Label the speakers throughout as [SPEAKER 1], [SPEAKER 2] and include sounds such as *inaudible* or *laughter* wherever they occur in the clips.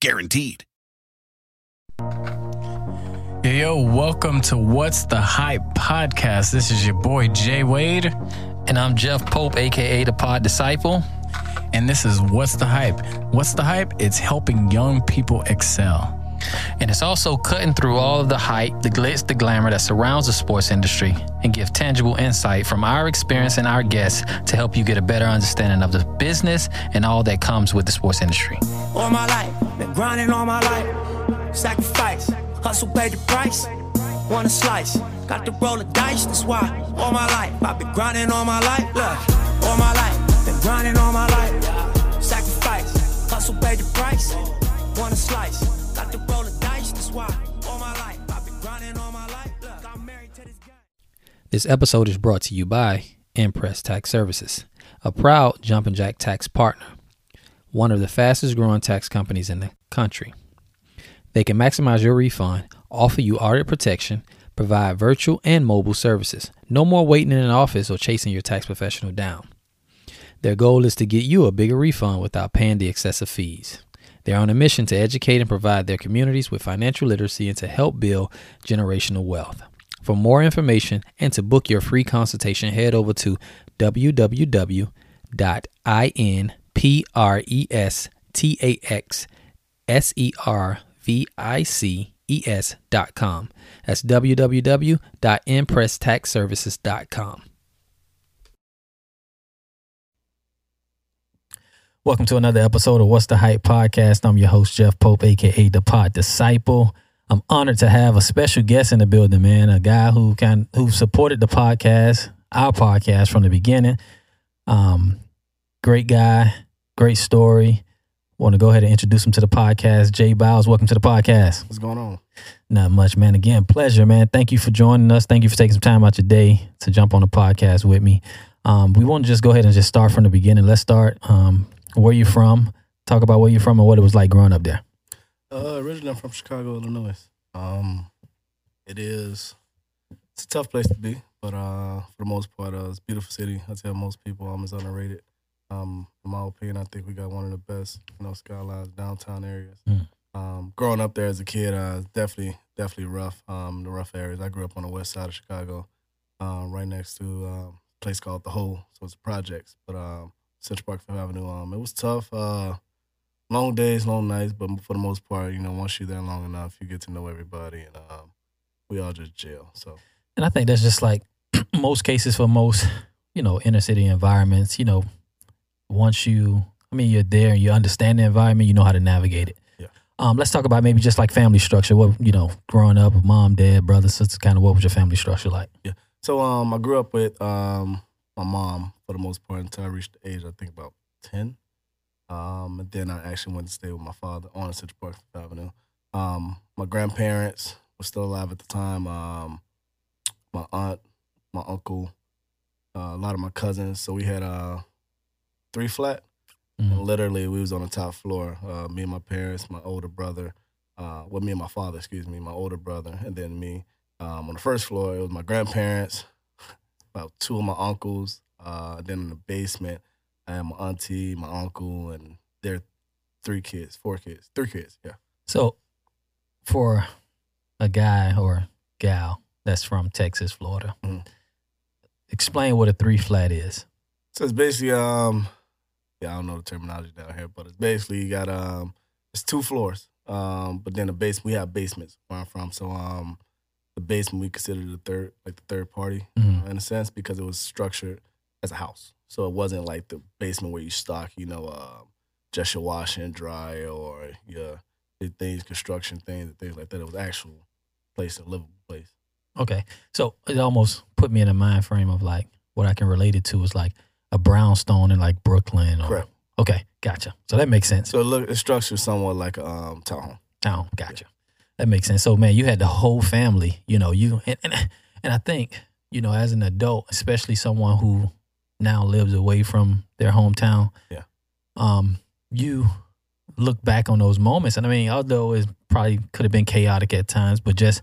[SPEAKER 1] Guaranteed.
[SPEAKER 2] Yo, yo, welcome to What's the Hype podcast. This is your boy Jay Wade,
[SPEAKER 3] And I'm Jeff Pope, aka the Pod Disciple.
[SPEAKER 2] and this is What's the Hype. What's the Hype? It's helping young people excel.
[SPEAKER 3] And it's also cutting through all of the hype, the glitz, the glamour that surrounds the sports industry and give tangible insight from our experience and our guests to help you get a better understanding of the business and all that comes with the sports industry.
[SPEAKER 4] all my life. Been grinding all my life. Sacrifice, hustle, pay the price. Want a slice, got to roll the dice. That's why all my life I've been grinding all my life. Look, all my life, been grinding all my life. Sacrifice, hustle, pay the price. Want a slice, to roll the dice. That's why all my life I've been grinding all my life. Look, I'm married to this guy.
[SPEAKER 3] This episode is brought to you by Impress Tax Services, a proud Jumpin' Jack tax partner, one of the fastest growing tax companies in the country. They can maximize your refund, offer you audit protection, provide virtual and mobile services. No more waiting in an office or chasing your tax professional down. Their goal is to get you a bigger refund without paying the excessive fees. They're on a mission to educate and provide their communities with financial literacy and to help build generational wealth. For more information and to book your free consultation, head over to www.impresstaxservices.com. That's www.impresstaxservices.com. Welcome to another episode of What's the Hype podcast. I'm your host, Jeff Pope, aka the Pod Disciple. I'm honored to have a special guest in the building, man. A guy who kind who supported the podcast, our podcast from the beginning. Um, great guy, great story. Want to go ahead and introduce him to the podcast. Jay Biles, welcome to the podcast.
[SPEAKER 5] What's going on?
[SPEAKER 3] Not much, man. Again, pleasure, man. Thank you for joining us. Thank you for taking some time out your day to jump on the podcast with me. Um, we want to just go ahead and just start from the beginning. Let's start. Um, where you from? Talk about where you're from and what it was like growing up there.
[SPEAKER 5] Uh, originally, I'm from Chicago, Illinois. Um, it is it's a tough place to be, but uh, for the most part, uh, it's a beautiful city. I tell most people um, it's underrated. Um, in my opinion, I think we got one of the best, you know, skylines downtown areas.
[SPEAKER 3] Mm.
[SPEAKER 5] Um, growing up there as a kid, uh, definitely, definitely rough. Um, the rough areas. I grew up on the west side of Chicago, um, right next to um, a place called the Hole, so it's projects. But um, Central Park Fifth Avenue. Um, it was tough. Uh, long days, long nights, but for the most part, you know, once you're there long enough, you get to know everybody, and um, we all just jail. So
[SPEAKER 3] And I think that's just like *clears throat* most cases for most, you know, inner city environments. You know, once you, I mean, you're there and you understand the environment, you know how to navigate it.
[SPEAKER 5] Yeah.
[SPEAKER 3] Um, let's talk about maybe just like family structure. What you know, growing up, with mom, dad, brother, sister, kind of what was your family structure like? Yeah.
[SPEAKER 5] So um, I grew up with um my mom for the most part until I reached the age I think about ten. Um, and then I actually went to stay with my father on Central Park Fifth Avenue. Um, my grandparents were still alive at the time. Um, my aunt, my uncle, uh, a lot of my cousins. So we had uh three flat.
[SPEAKER 3] Mhm.
[SPEAKER 5] And literally, we was on the top floor. Uh, me and my parents, my older brother, uh, well, me and my father, excuse me, my older brother, and then me. Um, on the first floor, it was my grandparents, about two of my uncles. Uh, then in the basement, I had my auntie, my uncle, and their three kids, four kids, three kids. Yeah.
[SPEAKER 3] So, for a guy or gal that's from Texas, Florida,
[SPEAKER 5] Mhm.
[SPEAKER 3] explain what a three flat is.
[SPEAKER 5] So it's basically um, yeah, I don't know the terminology down here, but it's basically you got um, it's two floors. Um, but then the base we have basements where I'm from, so um, the basement we consider the third, like the third party
[SPEAKER 3] Mhm.
[SPEAKER 5] uh, in a sense because it was structured as a house. So it wasn't like the basement where you stock, you know, uh, just your wash and dry or your, things, construction things and things like that. It was actual place, a livable place.
[SPEAKER 3] Okay. So it almost put me in a mind frame of like what I can relate it to is like a brownstone in like Brooklyn. Or,
[SPEAKER 5] Correct.
[SPEAKER 3] Okay, gotcha. So that makes sense.
[SPEAKER 5] So it look, it's structured somewhat like a um, townhome.
[SPEAKER 3] Oh, gotcha. That makes sense. So man, you had the whole family, you know, you and, and and I think, you know, as an adult, especially someone who now lives away from their hometown,
[SPEAKER 5] Yeah.
[SPEAKER 3] um, you look back on those moments. And I mean, although it probably could have been chaotic at times, but just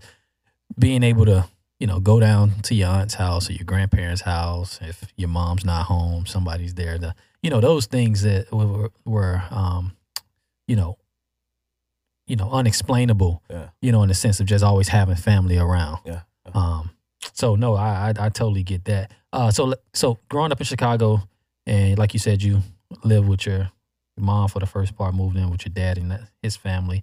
[SPEAKER 3] being able to, you know, go down to your aunt's house or your grandparents' house, if your mom's not home, somebody's there to, you know, those things that were, were um, you know, you know, unexplainable,
[SPEAKER 5] Yeah.
[SPEAKER 3] you know, in the sense of just always having family around.
[SPEAKER 5] Yeah.
[SPEAKER 3] Um, so no, I, I I totally get that. Uh, so so growing up in Chicago, and like you said, you lived with your, your mom for the first part, moved in with your dad and his family.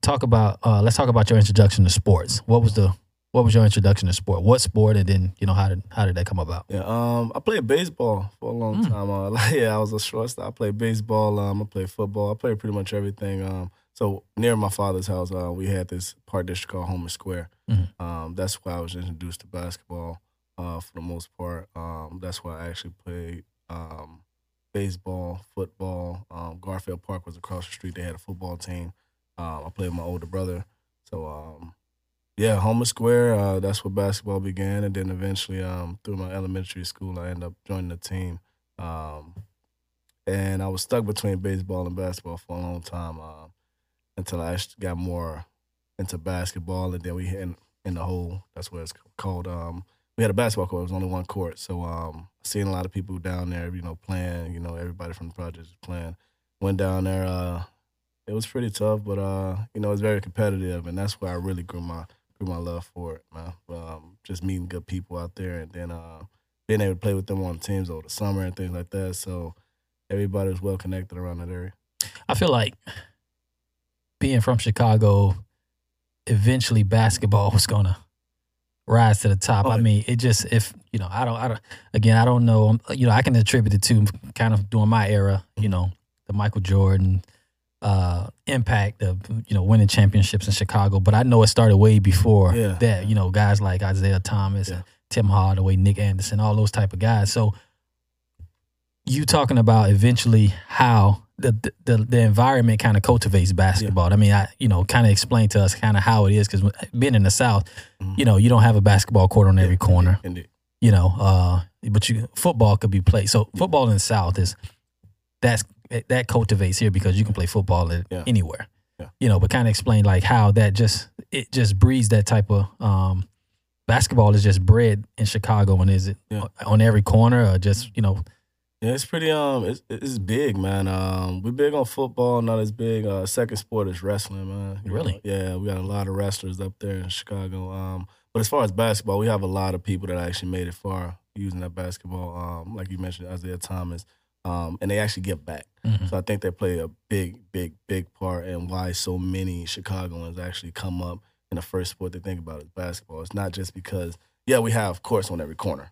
[SPEAKER 3] Talk about uh, let's talk about your introduction to sports. What was the what was your introduction to sport? What sport, and then you know how did how did that come about?
[SPEAKER 5] Yeah, um, I played baseball for a long
[SPEAKER 3] Mm.
[SPEAKER 5] time. Uh, like, *laughs* yeah, I was a shortstop. I played baseball. Um, I played football. I played pretty much everything. Um, so near my father's house, uh, we had this park district called Homan Square.
[SPEAKER 3] Mhm.
[SPEAKER 5] Um, that's why I was introduced to basketball. Uh, for the most part, um, that's why I actually played um, baseball, football. Um, Garfield Park was across the street. They had a football team. Um, I played with my older brother. So um, yeah, Homan Square. Uh, that's where basketball began, and then eventually, um, through my elementary school, I ended up joining the team. Um, and I was stuck between baseball and basketball for a long time uh, until I got more into basketball, and then we hit in, in the hole. That's what it's called. Um, we had a basketball court. It was only one court, so um, seeing a lot of people down there, you know, playing. You know, everybody from the project playing. Went down there. Uh, it was pretty tough, but uh, you know, it's very competitive, and that's where I really grew my grew my love for it, man. Um, just meeting good people out there, and then uh, being able to play with them on teams over the summer and things like that. So everybody was well connected around that area.
[SPEAKER 3] I feel like being from Chicago, eventually basketball *laughs* was gonna rise to the top.
[SPEAKER 5] Oh,
[SPEAKER 3] I mean, it just if you know, I don't, I don't. Again, I don't know. You know, I can attribute it to kind of during my era. You know, the Michael Jordan uh impact of you know winning championships in Chicago. But I know it started way before
[SPEAKER 5] Yeah.
[SPEAKER 3] that. You know, guys like Isiah Thomas, and Tim Hardaway, Nick Anderson, all those type of guys. So you talking about eventually how the the, the environment kind of cultivates basketball. I mean, I you know kind of explain to us kind of how it is because being in the South,
[SPEAKER 5] Mhm.
[SPEAKER 3] you know, you don't have a basketball court on every
[SPEAKER 5] Yeah,
[SPEAKER 3] corner.
[SPEAKER 5] Indeed.
[SPEAKER 3] You know, uh, but you football could be played. So football in the South is that's that cultivates here because you can play football
[SPEAKER 5] Yeah.
[SPEAKER 3] anywhere.
[SPEAKER 5] Yeah.
[SPEAKER 3] You know, but kind of explain like how that just it just breeds that type of um, basketball is just bred in Chicago and is it
[SPEAKER 5] Yeah.
[SPEAKER 3] on every corner or just you know
[SPEAKER 5] Yeah, it's pretty um it's it's big, man. Um we're big on football, not as big. Uh second sport is wrestling, man. You
[SPEAKER 3] Really?
[SPEAKER 5] know, yeah, we got a lot of wrestlers up there in Chicago. Um but as far as basketball, we have a lot of people that actually made it far using that basketball. Um like you mentioned Isiah Thomas. Um and they actually give back.
[SPEAKER 3] Mhm.
[SPEAKER 5] So I think they play a big, big, big part in why so many Chicagoans actually come up in the first sport they think about is basketball. It's not just because yeah, we have courts on every corner.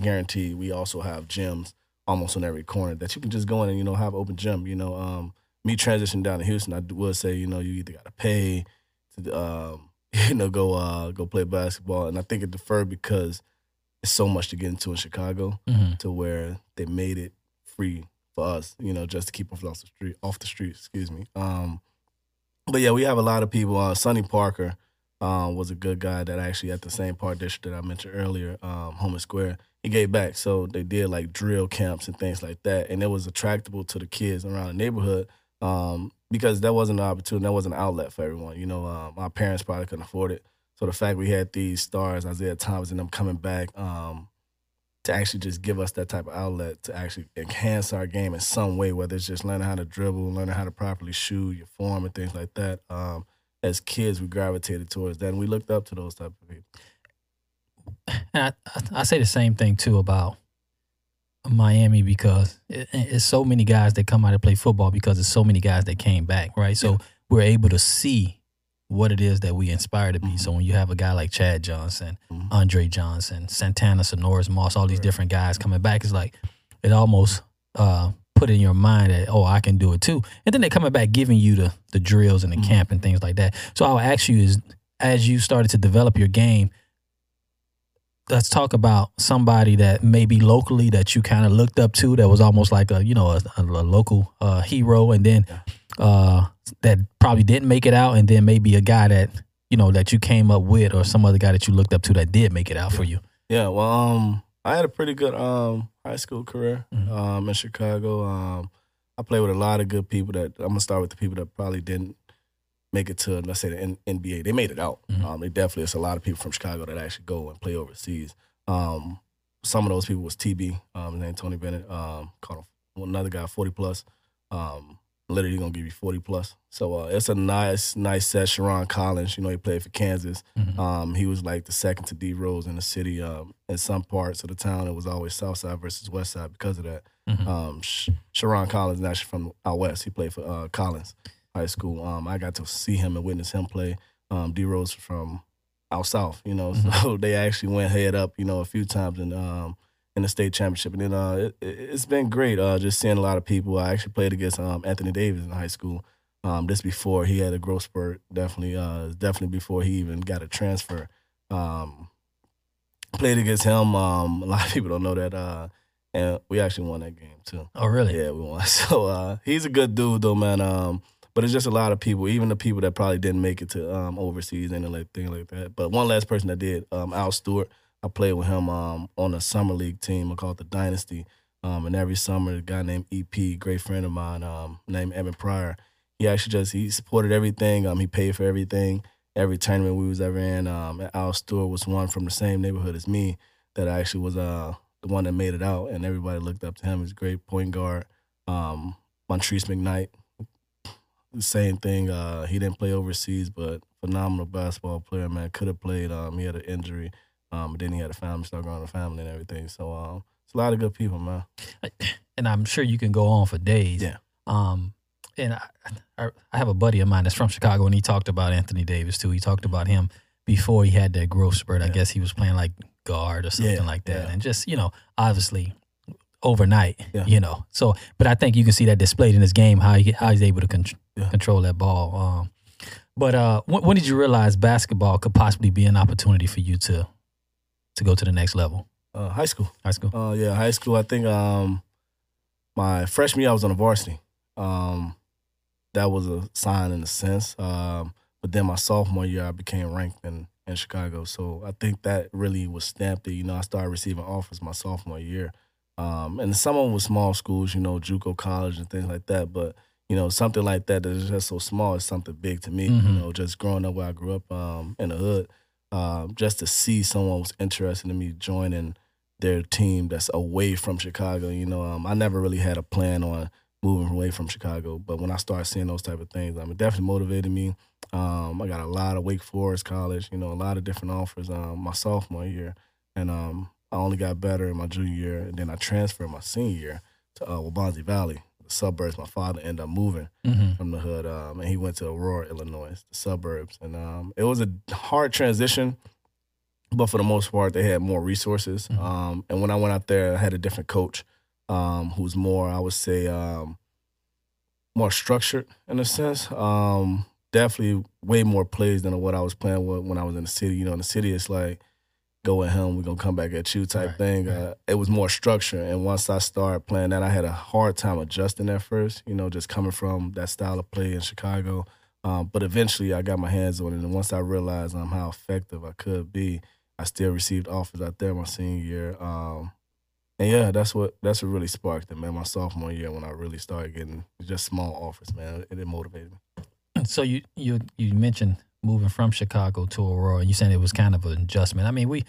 [SPEAKER 5] Guaranteed. We also have gyms almost on every corner that you can just go in and you know have open gym. You know, um, me transitioning down to Houston, I will say you know you either got to pay to um, *laughs* you know go uh, go play basketball, and I think it deferred because it's so much to get into in Chicago
[SPEAKER 3] mhm.
[SPEAKER 5] to where they made it free for us. You know, just to keep us off the street, off the street. Excuse me. Um, but yeah, we have a lot of people. Uh, Sonny Parker um, was a good guy that actually at the same park district that I mentioned earlier, um, Homan Square. He gave back, so they did like drill camps and things like that, and it was attractable to the kids around the neighborhood um, because that wasn't an opportunity, that wasn't an outlet for everyone. You know, my parents probably couldn't afford it, so the fact we had these stars, Isiah Thomas, and them coming back um, to actually just give us that type of outlet to actually enhance our game in some way, whether it's just learning how to dribble, learning how to properly shoot, your form, and things like that. Um, as kids, we gravitated towards that, and we looked up to those type of people.
[SPEAKER 3] And I, I, say the same thing too about Miami because it, it's so many guys that come out to play football because it's so many guys that came back, right? So we're able to see what it is that we inspire to be. So when you have a guy like Chad Johnson,
[SPEAKER 5] Mhm.
[SPEAKER 3] Andre Johnson, Santana, Sinorice Moss, all these different guys coming back, it's like it almost uh, put in your mind that oh I can do it too, and then they're coming back giving you the the drills and the camp and things like that. So I'll ask you is as you started to develop your game. Let's talk about somebody that maybe locally that you kind of looked up to that was almost like a you know a, a, a local uh, hero, and then uh, that probably didn't make it out, and then maybe a guy that you know that you came up with, or some other guy that you looked up to that did make it out for you.
[SPEAKER 5] Yeah, well, um, I had a pretty good um high school career
[SPEAKER 3] Mhm.
[SPEAKER 5] um in Chicago. Um, I played with a lot of good people. That I'm gonna start with the people that probably didn't make it to let's say the N- NBA. They made it out.
[SPEAKER 3] Mhm.
[SPEAKER 5] Um, they definitely it's a lot of people from Chicago that actually go and play overseas. Um, some of those people was TB, um, his name Tony Bennett. Um, called another guy, 40 plus. Um, literally gonna give you 40 plus. So uh, it's a nice, nice set. Sherron Collins, you know, he played for Kansas.
[SPEAKER 3] Mhm.
[SPEAKER 5] Um, he was like the second to D Rose in the city. Um, in some parts of the town, it was always South Side versus West Side because of that.
[SPEAKER 3] Mhm.
[SPEAKER 5] Um, Sh- Sherron Collins actually from out west. He played for uh, Collins High School. Um, I got to see him and witness him play. Um, D Rose from out south, you know, so *laughs* they actually went head up, you know, a few times in um in the state championship. And then uh, it, it's been great, uh, just seeing a lot of people. I actually played against um, Anthony Davis in high school. Um, this before he had a growth spurt, definitely, uh, definitely before he even got a transfer. Um, played against him. Um, *laughs* a lot of people don't know that, uh, and we actually won that game too.
[SPEAKER 3] Oh, really?
[SPEAKER 5] Yeah, we won. *laughs* So uh, he's a good dude, though, man. Um, but it's just a lot of people, even the people that probably didn't make it to um, overseas and like thing like that. But one last person that did, um, Al Stewart. I played with him um, on a summer league team called the Dynasty. Um, and every summer, a guy named EP, great friend of mine, um, named Evan Pryor, he actually just he supported everything. Um, he paid for everything, every tournament we was ever in. Um, Al Stewart was one from the same neighborhood as me that actually was uh the one that made it out, and everybody looked up to him. He's great point guard. Um, Montrese McKnight, same thing. Uh, he didn't play overseas, but phenomenal basketball player, man. Could have played. Um, he had an injury. Um, but then he had a family, started growing a family and everything. So um, it's a lot of good people, man. *clears throat*
[SPEAKER 3] And I'm sure you can go on for days.
[SPEAKER 5] Yeah.
[SPEAKER 3] Um, and I, I, I have a buddy of mine that's from Chicago, and he talked about Anthony Davis too. He talked about him before he had that growth spurt. I guess he was playing like guard or something
[SPEAKER 5] Yeah,
[SPEAKER 3] like that,
[SPEAKER 5] yeah.
[SPEAKER 3] and just you know, obviously overnight,
[SPEAKER 5] Yeah.
[SPEAKER 3] you know. So, but I think you can see that displayed in his game how he how he's able to con-
[SPEAKER 5] Yeah.
[SPEAKER 3] control that ball. Um, but uh, when, when did you realize basketball could possibly be an opportunity for you to to go to the next level?
[SPEAKER 5] Uh, high school.
[SPEAKER 3] High school.
[SPEAKER 5] Uh, yeah, high school. I think um, my freshman year I was on the varsity. Um, that was a sign in a sense. Um, but then my sophomore year I became ranked in, in Chicago. So I think that really was stamped. It. You know, I started receiving offers my sophomore year. Um, and some of them were small schools, you know, JUCO college and things like that. But you know, something like that that is just so small is something big to me.
[SPEAKER 3] Mhm.
[SPEAKER 5] You know, just growing up where I grew up um, in the hood, um, just to see someone was interested in me joining their team that's away from Chicago. You know, um, I never really had a plan on moving away from Chicago, but when I started seeing those type of things, um, it definitely motivated me. Um, I got a lot of Wake Forest College, you know, a lot of different offers um, my sophomore year, and um, I only got better in my junior year, and then I transferred my senior year to uh, Waubonsie Valley, suburbs. My father ended up moving
[SPEAKER 3] Mm-hmm.
[SPEAKER 5] from the hood, um, and he went to Aurora, Illinois, the suburbs, and um, it was a hard transition. But for the most part, they had more resources.
[SPEAKER 3] Mhm.
[SPEAKER 5] Um, and when I went out there, I had a different coach um, who's more, I would say, um, more structured in a sense. Um, definitely way more plays than what I was playing with when I was in the city. You know, in the city, it's like go at him, we're gonna come back at you type
[SPEAKER 3] Right,
[SPEAKER 5] thing.
[SPEAKER 3] right.
[SPEAKER 5] Uh, it was more structure, and once I started playing that, I had a hard time adjusting at first. You know, just coming from that style of play in Chicago. Um, but eventually, I got my hands on it, and once I realized um, how effective I could be, I still received offers out there my senior year. Um, and yeah, that's what that's what really sparked it, man. My sophomore year when I really started getting just small offers, man, it, it motivated me.
[SPEAKER 3] So you you you mentioned moving from Chicago to Aurora. And you said it was kind of an adjustment. I mean, we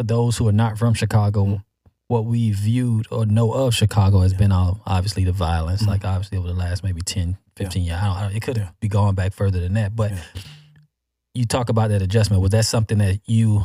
[SPEAKER 3] for those who are not from Chicago,
[SPEAKER 5] Mhm.
[SPEAKER 3] what we viewed or know of Chicago has been all obviously the violence.
[SPEAKER 5] Mhm.
[SPEAKER 3] Like obviously over the last maybe 10, 15 years. I don't, it could
[SPEAKER 5] Yeah.
[SPEAKER 3] be going back further than that. But
[SPEAKER 5] Yeah.
[SPEAKER 3] you talk about that adjustment. Was that something that you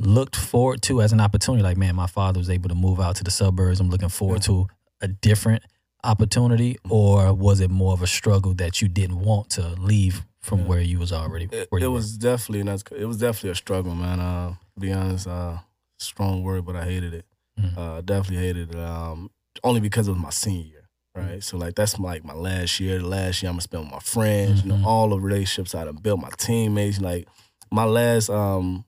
[SPEAKER 3] looked forward to as an opportunity? Like, man, my father was able to move out to the suburbs. I'm looking forward to a different opportunity, or was it more of a struggle that you didn't want to leave from where you was already?
[SPEAKER 5] It, it
[SPEAKER 3] you
[SPEAKER 5] was definitely that's it was definitely a struggle, man. Uh, to be honest, uh, strong word, but I hated it.
[SPEAKER 3] Mhm.
[SPEAKER 5] Uh, definitely hated it. Um, only because it was my senior year, right? So like that's like my last year. The last year I'm gonna spend with my friends. You
[SPEAKER 3] Mhm.
[SPEAKER 5] know, all the relationships I done built, my teammates. Like my last um,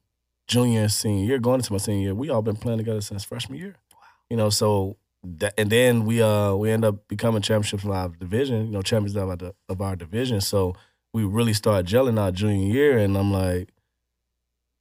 [SPEAKER 5] junior and senior year, going into my senior year, we all been playing together since freshman year. You know, so that, and then we uh we end up becoming championships of our division. You know, champions of our of our division. So we really started gelling our junior year, and I'm like,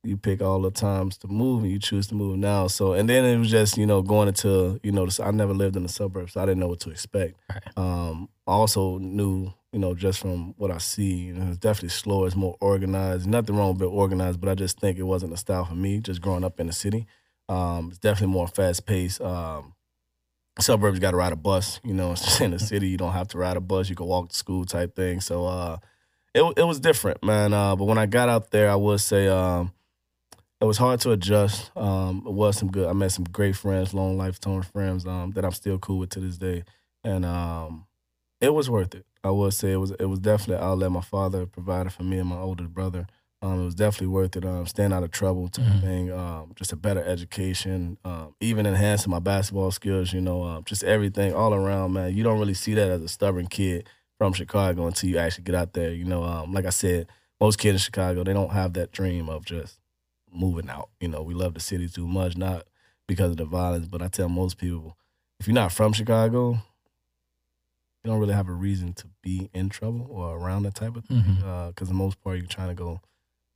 [SPEAKER 5] you pick all the times to move, and you choose to move now. So, and then it was just you know going into you know I never lived in the suburbs, so I didn't know what to expect.
[SPEAKER 3] Right.
[SPEAKER 5] Um, I also knew you know just from what I see, you know, it's definitely slower, it's more organized. Nothing wrong with being organized, but I just think it wasn't a style for me. Just growing up in the city, um, it's definitely more fast paced. Um, suburbs got to ride a bus. You know, *laughs* in the city you don't have to ride a bus. You can walk to school type thing. So uh, it it was different, man. Uh, but when I got out there, I would say um, it was hard to adjust. Um, it was some good. I met some great friends, long lifetime friends um, that I'm still cool with to this day, and um, it was worth it. I would say it was it was definitely an outlet my father provided for me and my older brother. Um, it was definitely worth it. Um, staying out of trouble, type
[SPEAKER 3] Mhm.
[SPEAKER 5] thing. Um, just a better education, um, even enhancing my basketball skills. You know, um, just everything all around, man. You don't really see that as a stubborn kid from Chicago until you actually get out there. You know, um, like I said, most kids in Chicago they don't have that dream of just moving out. You know, we love the city too much, not because of the violence, but I tell most people, if you're not from Chicago, you don't really have a reason to be in trouble or around that type of thing. Because the most part, you're trying to go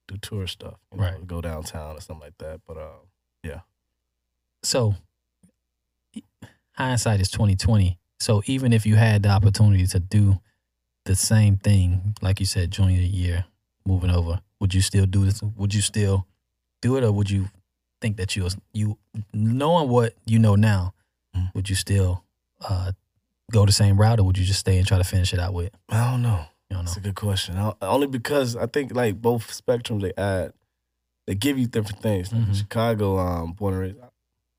[SPEAKER 5] do tourist stuff, you know,
[SPEAKER 3] Right.
[SPEAKER 5] go downtown or something like that. But uh, yeah.
[SPEAKER 3] So hindsight is twenty twenty. So even if you had the opportunity to do the same thing, like you said, junior year, moving over, would you still do this? Would you still do it, or would you think that you was you knowing what you know now,
[SPEAKER 5] Mhm.
[SPEAKER 3] would you still uh, go the same route, or would you just stay and try to finish it out with?
[SPEAKER 5] I don't know.
[SPEAKER 3] You don't know.
[SPEAKER 5] That's a good question. I, only because I think like both spectrums they add, they give you different things. Like
[SPEAKER 3] Mhm.
[SPEAKER 5] Chicago, um, born and raised,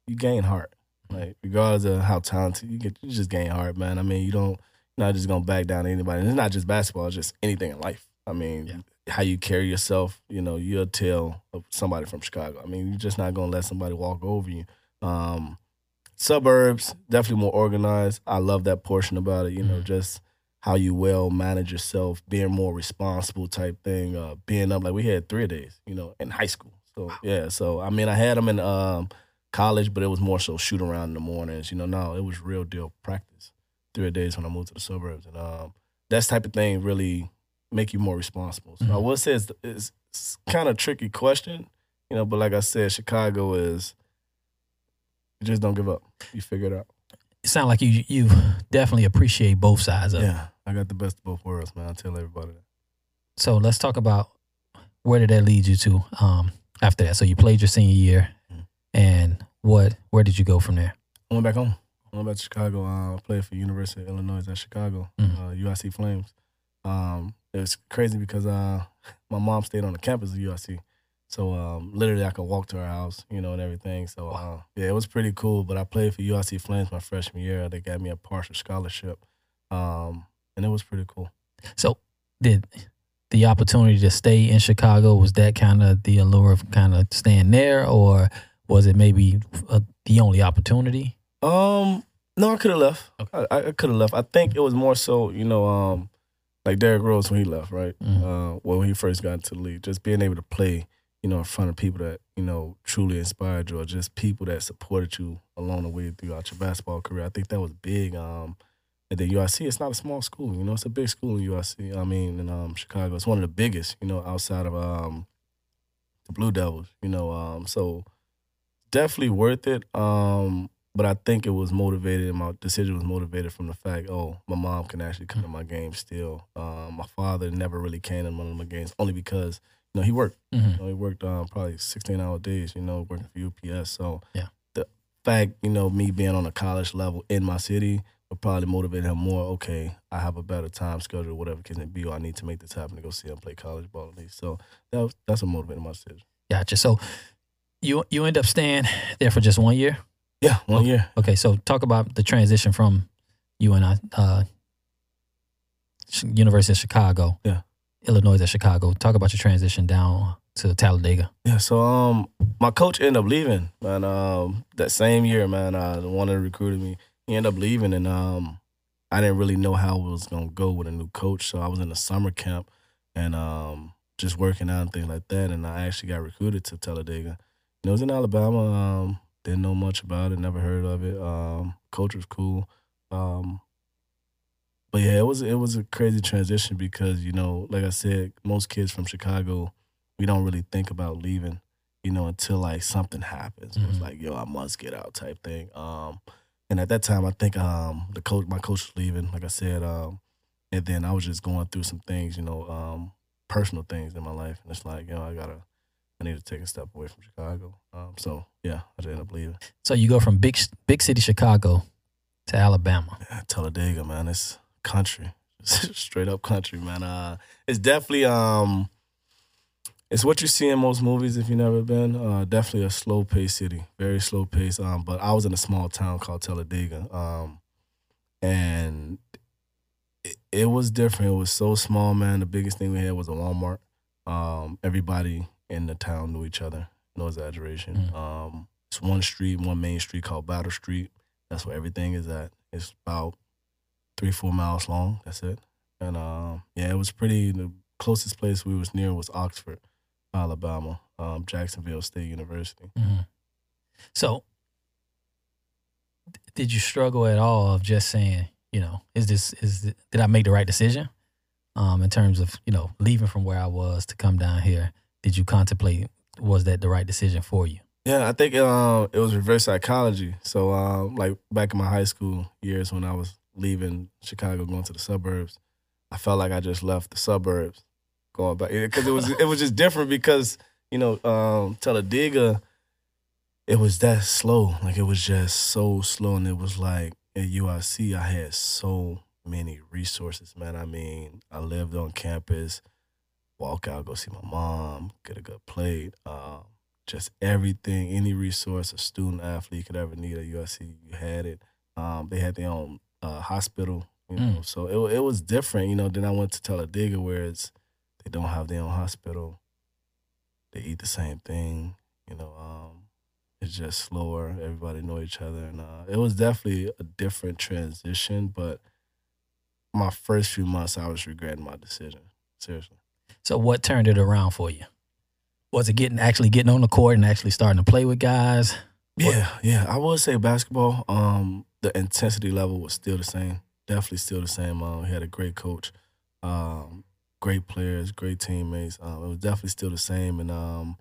[SPEAKER 5] you gain heart. Like regardless of how talented you get, you just gain heart, man. I mean, you don't not just gonna back down to anybody. And it's not just basketball; it's just anything in life. I mean,
[SPEAKER 3] Yeah.
[SPEAKER 5] how you carry yourself, you know, you'll tell somebody from Chicago. I mean, you're just not gonna let somebody walk over you. Um, suburbs definitely more organized. I love that portion about it. You know,
[SPEAKER 3] Mhm.
[SPEAKER 5] just how you well manage yourself, being more responsible type thing. Uh, being up like we had three days, you know, in high school. So yeah, so I mean, I had them in um, college, but it was more so shoot around in the mornings. You know, no, it was real deal practice three days when I moved to the suburbs, and um, that type of thing really make you more responsible. So I
[SPEAKER 3] Mhm.
[SPEAKER 5] will say it's, it's, it's kind of tricky question, you know, but like I said, Chicago is you just don't give up. You figure it out.
[SPEAKER 3] It sounds like you you definitely appreciate both sides of it.
[SPEAKER 5] Yeah, I got the best of both worlds, man. I tell everybody that.
[SPEAKER 3] So let's talk about where did that lead you to um, after that? So you played your senior year,
[SPEAKER 5] Mhm.
[SPEAKER 3] and what? Where did you go from there?
[SPEAKER 5] I went back home. I went back to Chicago. Uh, I played for University of Illinois at Chicago,
[SPEAKER 3] Mhm.
[SPEAKER 5] uh, UIC Flames. Um, it was crazy because uh, *laughs* my mom stayed on the campus of UIC. So um, literally, I could walk to her house, you know, and everything. So uh, yeah, it was pretty cool. But I played for UIC Flames my freshman year. They got me a partial scholarship, um, and it was pretty cool.
[SPEAKER 3] So did the opportunity to stay in Chicago was that kind of the allure of kind of staying there, or was it maybe uh, the only opportunity?
[SPEAKER 5] Um, no, I could have left.
[SPEAKER 3] Okay.
[SPEAKER 5] I, I could have left. I think it was more so, you know, um, like Derrick Rose when he left, right?
[SPEAKER 3] Mhm.
[SPEAKER 5] Uh, well, when he first got into the league, just being able to play, you know, in front of people that you know truly inspired you, or just people that supported you along the way throughout your basketball career. I think that was big. Um, and then UIC, it's not a small school, you know, it's a big school in UIC. I mean, in um, Chicago, it's one of the biggest, you know, outside of um, the Blue Devils, you know. Um, so definitely worth it. Um, but I think it was motivated. My decision was motivated from the fact, oh, my mom can actually come to my games still. Um, my father never really came to one of my games only because you know he worked.
[SPEAKER 3] Mhm.
[SPEAKER 5] You know, he worked um, probably sixteen hour days. You know, working for UPS. So
[SPEAKER 3] Yeah.
[SPEAKER 5] the fact, you know, me being on a college level in my city would probably motivate him more. Okay, I have a better time schedule, whatever can it be, or I need to make this happen to go see him play college ball at least. So that was, that's what motivated my decision.
[SPEAKER 3] Gotcha. So you you end up staying there for just one year.
[SPEAKER 5] Yeah, one year.
[SPEAKER 3] Okay, so talk about the transition from you and I, uh, University of Chicago,
[SPEAKER 5] Yeah.
[SPEAKER 3] Illinois at Chicago. Talk about your transition down to Talladega.
[SPEAKER 5] Yeah, so um, my coach ended up leaving, man. Um, that same year, man, uh, the one that recruited me, he ended up leaving, and um, I didn't really know how it was gonna go with a new coach. So I was in a summer camp, and um, just working out and things like that. And I actually got recruited to Talladega. And it was in Alabama. Um, didn't know much about it, never heard of it. Um, was cool. Um, but yeah, it was it was a crazy transition because you know, like I said, most kids from Chicago, we don't really think about leaving, you know, until like something happens. It's
[SPEAKER 3] Mhm.
[SPEAKER 5] like, yo, I must get out type thing. Um, and at that time, I think um the coach, my coach was leaving, like I said, um, and then I was just going through some things, you know, um, personal things in my life, and it's like, yo, I gotta, I need to take a step away from Chicago. Um, so yeah, I just ended up leaving.
[SPEAKER 3] So you go from big big city Chicago to Alabama.
[SPEAKER 5] Yeah, Talladega, man, it's country, *laughs* straight up country, man. Uh, it's definitely um, it's what you see in most movies if you've never been. Uh, definitely a slow paced city, very slow paced. Um, but I was in a small town called Talladega, um, and it, it was different. It was so small, man. The biggest thing we had was a Walmart. Um, everybody in the town knew each other. No exaggeration.
[SPEAKER 3] Mm.
[SPEAKER 5] Um, it's one street, one main street called Battle Street. That's where everything is at. It's about three, four miles long. That's it. And um, yeah, it was pretty. The closest place we was near was Oxford, Alabama, um, Jacksonville State University.
[SPEAKER 3] Mhm. So, did you struggle at all of just saying, you know, is this is did I make the right decision? Um, in terms of you know leaving from where I was to come down here, did you contemplate was that the right decision for you?
[SPEAKER 5] Yeah, I think um, it was reverse psychology. So, um, like back in my high school years when I was leaving Chicago, going to the suburbs, I felt like I just left the suburbs, going back because it was it was just different because you know um, Talladega, it was that slow. Like it was just so slow, and it was like at UIC, I had so many resources, man. I mean, I lived on campus, walk out, go see my mom, get a good plate. Um, just everything, any resource a student athlete could ever need at USC, you had it. Um, they had their own uh, hospital, you know, so it it was different, you know. Then I went to Talladega, where it's they don't have their own hospital. They eat the same thing, you know. Um, it's just slower. Everybody know each other, and uh, it was definitely a different transition. But my first few months, I was regretting my decision. Seriously.
[SPEAKER 3] So, what turned it around for you? Was it getting actually getting on the court and actually starting to play with guys? What-
[SPEAKER 5] Yeah, yeah. I would say basketball. Um, the intensity level was still the same. Definitely still the same. Um, he had a great coach, um, great players, great teammates. Um, it was definitely still the same, and um,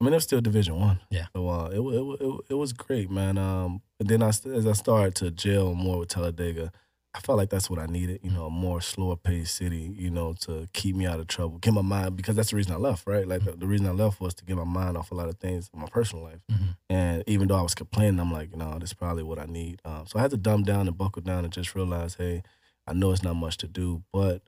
[SPEAKER 5] I mean it was still Division One.
[SPEAKER 3] Yeah.
[SPEAKER 5] So uh, it, it it it was great, man. Um, and then I as I started to gel more with Talladega, I felt like that's what I needed. You know, a more slower paced city. You know, to keep me out of trouble, get my mind because that's the reason I left. Right. Like the, the reason I left was to get my mind off a lot of things in my personal life.
[SPEAKER 3] Mhm.
[SPEAKER 5] And even though I was complaining, I'm like, no, this is probably what I need. Um, so I had to dumb down and buckle down and just realize, hey, I know it's not much to do, but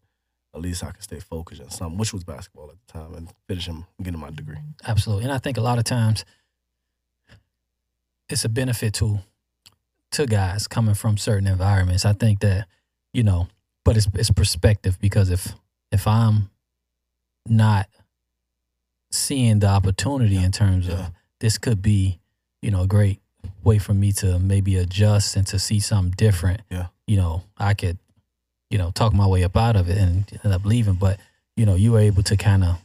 [SPEAKER 5] at least I can stay focused on something, which was basketball at the time, and finishing getting my degree.
[SPEAKER 3] Absolutely. And I think a lot of times it's a benefit to to guys coming from certain environments. I think that, you know, but it's it's perspective because if if I'm not seeing the opportunity in terms
[SPEAKER 5] Yeah.
[SPEAKER 3] of this could be, you know, a great way for me to maybe adjust and to see something different.
[SPEAKER 5] Yeah.
[SPEAKER 3] You know, I could, you know, talk my way up out of it and end up leaving. But, you know, you were able to kind of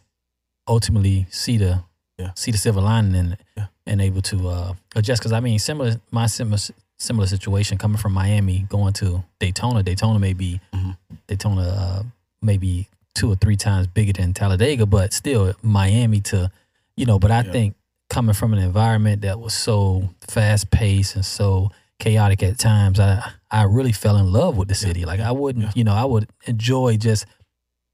[SPEAKER 3] ultimately see the
[SPEAKER 5] Yeah.
[SPEAKER 3] see the silver lining in it
[SPEAKER 5] Yeah.
[SPEAKER 3] and able to uh, adjust. Because I mean, similar my similar similar situation coming from Miami going to Daytona. Daytona may be
[SPEAKER 5] Mhm.
[SPEAKER 3] Daytona uh, maybe two or three times bigger than Talladega, but still Miami to you know. But I
[SPEAKER 5] Yeah.
[SPEAKER 3] think coming from an environment that was so fast paced and so chaotic at times, I I really fell in love with the city. Like I wouldn't,
[SPEAKER 5] Yeah.
[SPEAKER 3] you know, I would enjoy just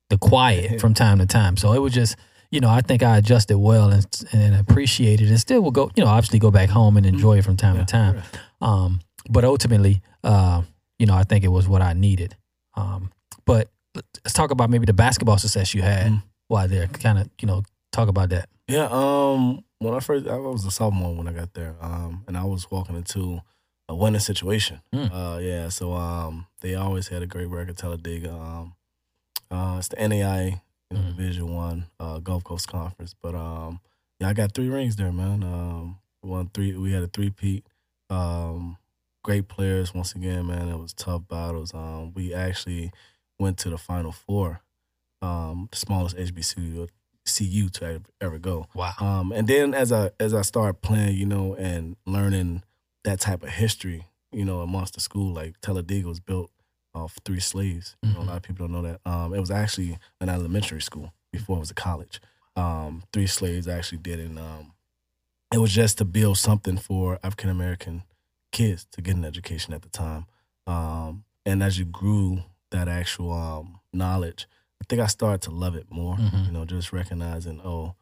[SPEAKER 3] the quiet from time to time. So it was just, you know, I think I adjusted well and and appreciated and still will go, you know, obviously go back home and enjoy it from time
[SPEAKER 5] Yeah,
[SPEAKER 3] to time.
[SPEAKER 5] right.
[SPEAKER 3] Um, but ultimately, uh, you know, I think it was what I needed. Um, but let's talk about maybe the basketball success you had
[SPEAKER 5] Mhm.
[SPEAKER 3] while there. Kind of, you know, talk about that.
[SPEAKER 5] Yeah, um, when I first, I was a sophomore when I got there, um, and I was walking into a winning situation.
[SPEAKER 3] Mm.
[SPEAKER 5] Uh, yeah, so um, they always had a great record, Talladega. Um, uh, it's the NAI, you know,
[SPEAKER 3] Mhm.
[SPEAKER 5] Division One, uh, Gulf Coast Conference. But um, yeah, I got three rings there, man. Um, won three. We had a three peat. Um, great players once again, man. It was tough battles. Um, we actually went to the Final Four, um, the smallest HBCU CU to ever, go.
[SPEAKER 3] Wow.
[SPEAKER 5] Um, and then as I as I started playing, you know, and learning that type of history, you know, amongst the school, like Talladega was built off three slaves. You know, a
[SPEAKER 3] Mhm.
[SPEAKER 5] lot of people don't know that. Um, it was actually an elementary school before it was a college. Um, three slaves actually did. And, um, it was just to build something for African American kids to get an education at the time. Um, and as you grew that actual um, knowledge, I think I started to love it more.
[SPEAKER 3] Mhm.
[SPEAKER 5] You know, just recognizing, oh,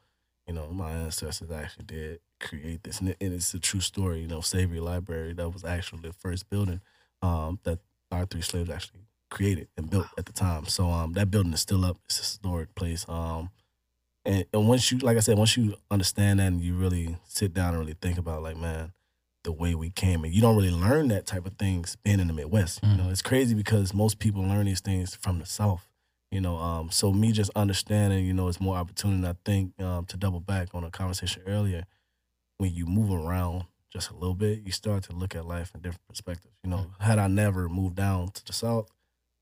[SPEAKER 5] you know, my ancestors actually did create this, and, it, and it's a true story. You know, Savery Library that was actually the first building um, that our three slaves actually created and built at the time. So um, that building is still up. It's a historic place. Um, and, and once you, like I said, once you understand that and you really sit down and really think about, like, man, the way we came, and you don't really learn that type of things being in the Midwest. You
[SPEAKER 3] Mm.
[SPEAKER 5] know, it's crazy because most people learn these things from the South. You know, um, so me just understanding, you know, it's more opportunity. I think um, to double back on a conversation earlier, when you move around just a little bit, you start to look at life in different perspectives. You know, had I never moved down to the South,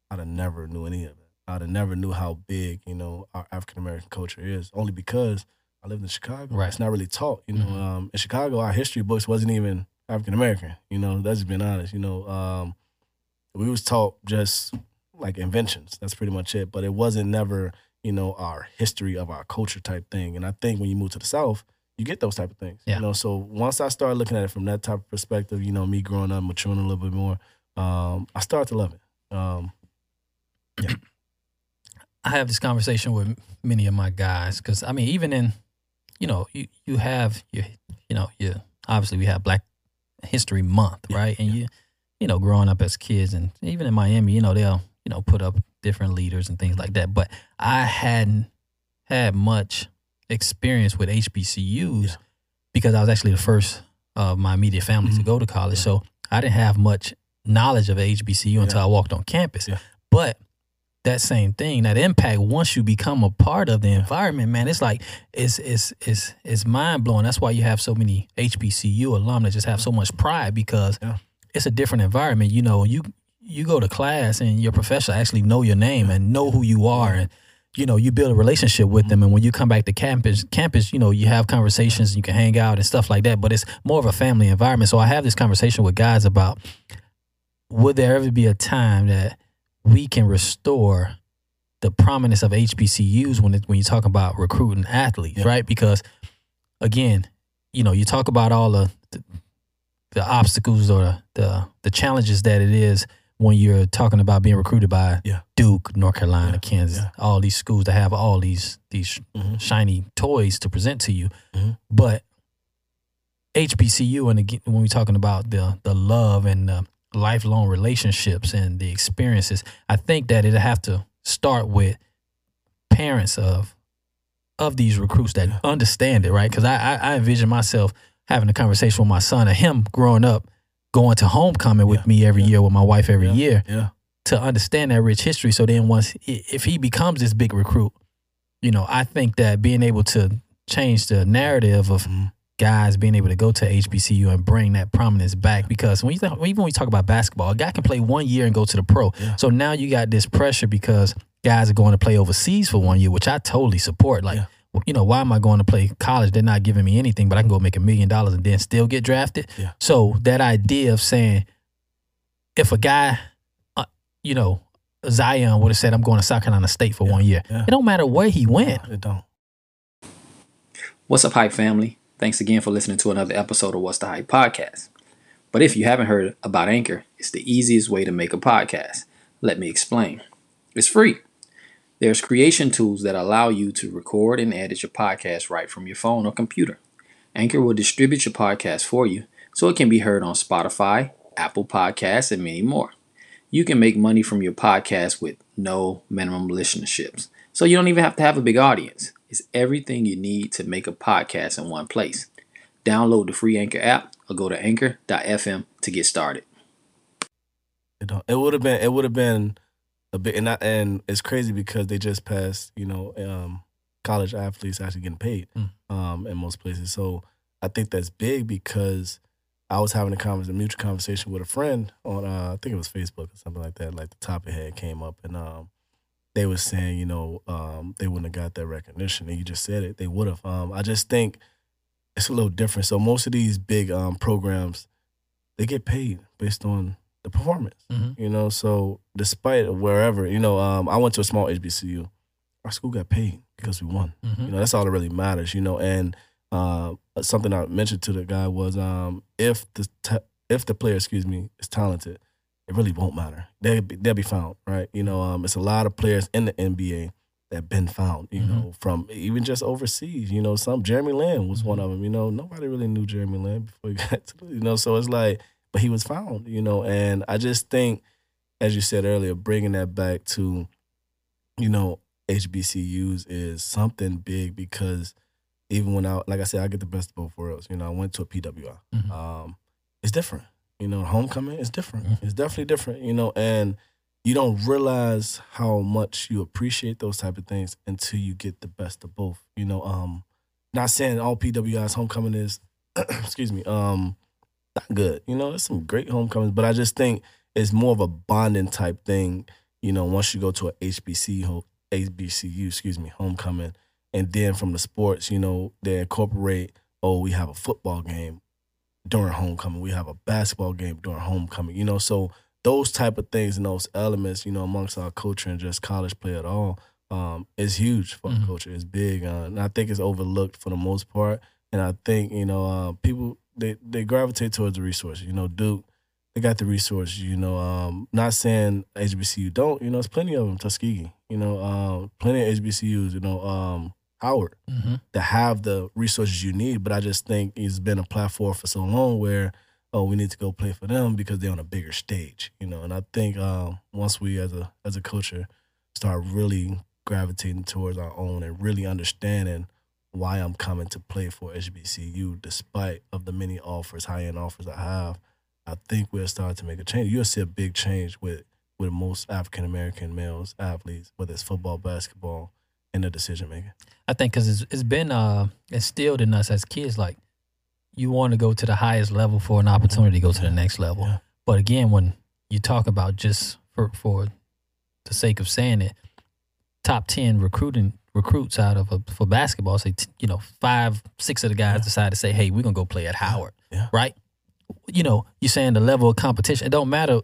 [SPEAKER 5] I'd have never knew any of it. I'd have never knew how big, you know, our African American culture is. Only because I lived in Chicago.
[SPEAKER 3] Right.
[SPEAKER 5] It's not really taught. You know,
[SPEAKER 3] Mhm.
[SPEAKER 5] um, in Chicago, our history books wasn't even African American. You know, that's just being honest. You know, um, we was taught just like inventions. That's pretty much it. But it wasn't never, you know, our history of our culture type thing. And I think when you move to the South, you get those type of things.
[SPEAKER 3] Yeah.
[SPEAKER 5] You know, so once I started looking at it from that type of perspective, you know, me growing up, maturing a little bit more, um, I started to love it. Um,
[SPEAKER 3] I have this conversation with many of my guys because I mean, even in, you know, you you have your, you know, you obviously we have Black History Month,
[SPEAKER 5] Yeah,
[SPEAKER 3] right? And you, you know, growing up as kids and even in Miami, you know, they'll you know put up different leaders and things like that. But I hadn't had much experience with HBCUs
[SPEAKER 5] Yeah.
[SPEAKER 3] because I was actually the first of my immediate family to
[SPEAKER 5] Mhm.
[SPEAKER 3] go to college,
[SPEAKER 5] Yeah.
[SPEAKER 3] so I didn't have much knowledge of HBCU until I walked on campus.
[SPEAKER 5] Yeah.
[SPEAKER 3] But that same thing, that impact, once you become a part of the environment, man, it's like it's it's it's it's mind blowing. That's why you have so many HBCU alum that just have so mm-hmm. much pride because
[SPEAKER 5] Yeah.
[SPEAKER 3] it's a different environment. You know, you you go to class and your professor actually know your name and know who you are and you know you build a relationship with them mm-hmm. and when you come back to campus campus you know you have conversations you can hang out and stuff like that but it's more of a family environment so i have this conversation with guys about would there ever be a time that we can restore the prominence of HBCUs when it, when you talk about recruiting athletes,
[SPEAKER 5] Yeah.
[SPEAKER 3] right? Because again, you know, you talk about all the the, the obstacles or the, the the challenges that it is when you're talking about being recruited by
[SPEAKER 5] Yeah.
[SPEAKER 3] Duke, North Carolina,
[SPEAKER 5] Yeah.
[SPEAKER 3] Kansas, all these schools that have all these these
[SPEAKER 5] Mhm.
[SPEAKER 3] shiny toys to present to you.
[SPEAKER 5] Mhm.
[SPEAKER 3] But HBCU, and again, when we're talking about the the love and the lifelong relationships and the experiences, I think that it'll have to start with parents of of these recruits that understand it, right? Because I, I I envision myself having a conversation with my son and him growing up, going to homecoming with
[SPEAKER 5] Yeah.
[SPEAKER 3] me every
[SPEAKER 5] Yeah.
[SPEAKER 3] year with my wife every
[SPEAKER 5] yeah,
[SPEAKER 3] year
[SPEAKER 5] Yeah.
[SPEAKER 3] to understand that rich history. So then once i- if he becomes this big recruit, you know, I think that being able to change the narrative of
[SPEAKER 5] Mhm.
[SPEAKER 3] Guys being able to go to HBCU and bring that prominence back because when you think, even when we talk about basketball, a guy can play one year and go to the pro.
[SPEAKER 5] Yeah.
[SPEAKER 3] So now you got this pressure because guys are going to play overseas for one year, which I totally support. Like,
[SPEAKER 5] Yeah.
[SPEAKER 3] you know, why am I going to play college? They're not giving me anything, but I can go make a million dollars and then still get drafted.
[SPEAKER 5] Yeah.
[SPEAKER 3] So that idea of saying, if a guy, uh, you know, Zion would have said, "I'm going to South Carolina State for
[SPEAKER 5] Yeah.
[SPEAKER 3] one year,"
[SPEAKER 5] Yeah.
[SPEAKER 3] it don't matter where he went.
[SPEAKER 5] It don't.
[SPEAKER 6] What's up, Hype family? Thanks again for listening to another episode of What's the Hype podcast. But if you haven't heard about Anchor, it's the easiest way to make a podcast. Let me explain. It's free. There's creation tools that allow you to record and edit your podcast right from your phone or computer. Anchor will distribute your podcast for you so it can be heard on Spotify, Apple Podcasts, and many more. You can make money from your podcast with no minimum listenerships. So you don't even have to have a big audience. It's everything you need to make a podcast in one place. Download the free Anchor app or go to anchor.fm to get started.
[SPEAKER 5] It don't. It would have been. It would have been a bit, and I, and it's crazy because they just passed. You know, um, college athletes actually getting paid
[SPEAKER 3] Mm.
[SPEAKER 5] um, in most places. So I think that's big because I was having a, convers- a mutual conversation with a friend on. Uh, I think it was Facebook or something like that. Like the topic had came up, and um, they were saying, you know, um, they wouldn't have got that recognition. And you just said it. They would have. Um, I just think it's a little different. So most of these big um, programs, they get paid based on the performance.
[SPEAKER 3] Mhm.
[SPEAKER 5] You know, so despite wherever, you know, um, I went to a small HBCU. Our school got paid because we won.
[SPEAKER 3] Mhm.
[SPEAKER 5] You know, that's all that really matters. You know, and uh, something I mentioned to the guy was um, if the if the player, excuse me, is talented, it really won't matter. They'll be, they'll be found, right? You know, um, it's a lot of players in the NBA that been found. You
[SPEAKER 3] Mhm.
[SPEAKER 5] know, from even just overseas. You know, some Jeremy Lin was one of them. You know, nobody really knew Jeremy Lin before he *laughs* got to, you know, so it's like, but he was found. You know, and I just think, as you said earlier, bringing that back to, you know, HBCUs is something big because even when I, like I said, I get the best of both worlds. You know, I went to a PWI.
[SPEAKER 3] Mhm.
[SPEAKER 5] Um, it's different. You know, homecoming is different.
[SPEAKER 3] Mhm.
[SPEAKER 5] It's definitely different. You know, and you don't realize how much you appreciate those type of things until you get the best of both. You know, um, not saying all PWI's homecoming is, *clears throat* excuse me, um, not good. You know, there's some great homecomings, but I just think it's more of a bonding type thing. You know, once you go to a HBC, HBCU, excuse me, homecoming, and then from the sports, you know, they incorporate. Oh, we have a football game during homecoming. We have a basketball game during homecoming. You know, so those type of things and those elements, you know, amongst our culture and just college play at all, um, is huge for
[SPEAKER 3] Mhm.
[SPEAKER 5] our culture. It's big, uh, and I think it's overlooked for the most part. And I think you know, uh, people they they gravitate towards the resources. You know, Duke, they got the resources. You know, um, not saying HBCU don't. You know, there's plenty of them. Tuskegee, you know, um, plenty of HBCUs. You know, um, Howard
[SPEAKER 3] Mhm.
[SPEAKER 5] to have the resources you need. But I just think it's been a platform for so long where, oh, we need to go play for them because they're on a bigger stage, you know. And I think um, once we as a as a culture start really gravitating towards our own and really understanding why I'm coming to play for HBCU, despite of the many offers, high end offers I have, I think we'll start to make a change. You'll see a big change with with most African American males athletes, whether it's football, basketball, in the decision making.
[SPEAKER 3] I think because it's, it's been uh, instilled in us as kids, like you want to go to the highest level for an opportunity to go to the next level.
[SPEAKER 5] Yeah.
[SPEAKER 3] But again, when you talk about just for for the sake of saying it, top ten recruiting recruits out of a, for basketball, say t- you know five, six of the guys
[SPEAKER 5] Yeah.
[SPEAKER 3] decide to say, "Hey, we're gonna go play at Howard,"
[SPEAKER 5] Yeah.
[SPEAKER 3] right? You know, you're saying the level of competition. It don't matter.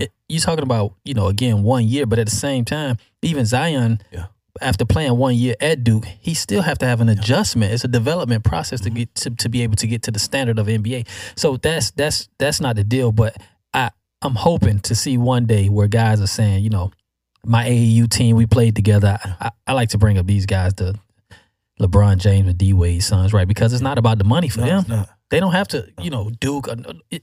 [SPEAKER 3] It, you're talking about you know again one year, but at the same time, even Zion. After playing one year at Duke, he still have to have an adjustment. It's a development process to get to, to be able to get to the standard of NBA. So that's that's that's not the deal. But I I'm hoping to see one day where guys are saying, you know, my AAU team we played together. I, I, I like to bring up these guys, the LeBron James and D Wade sons, right? Because it's not about the money for
[SPEAKER 5] No,
[SPEAKER 3] them. They don't have to, you know, Duke. Uh,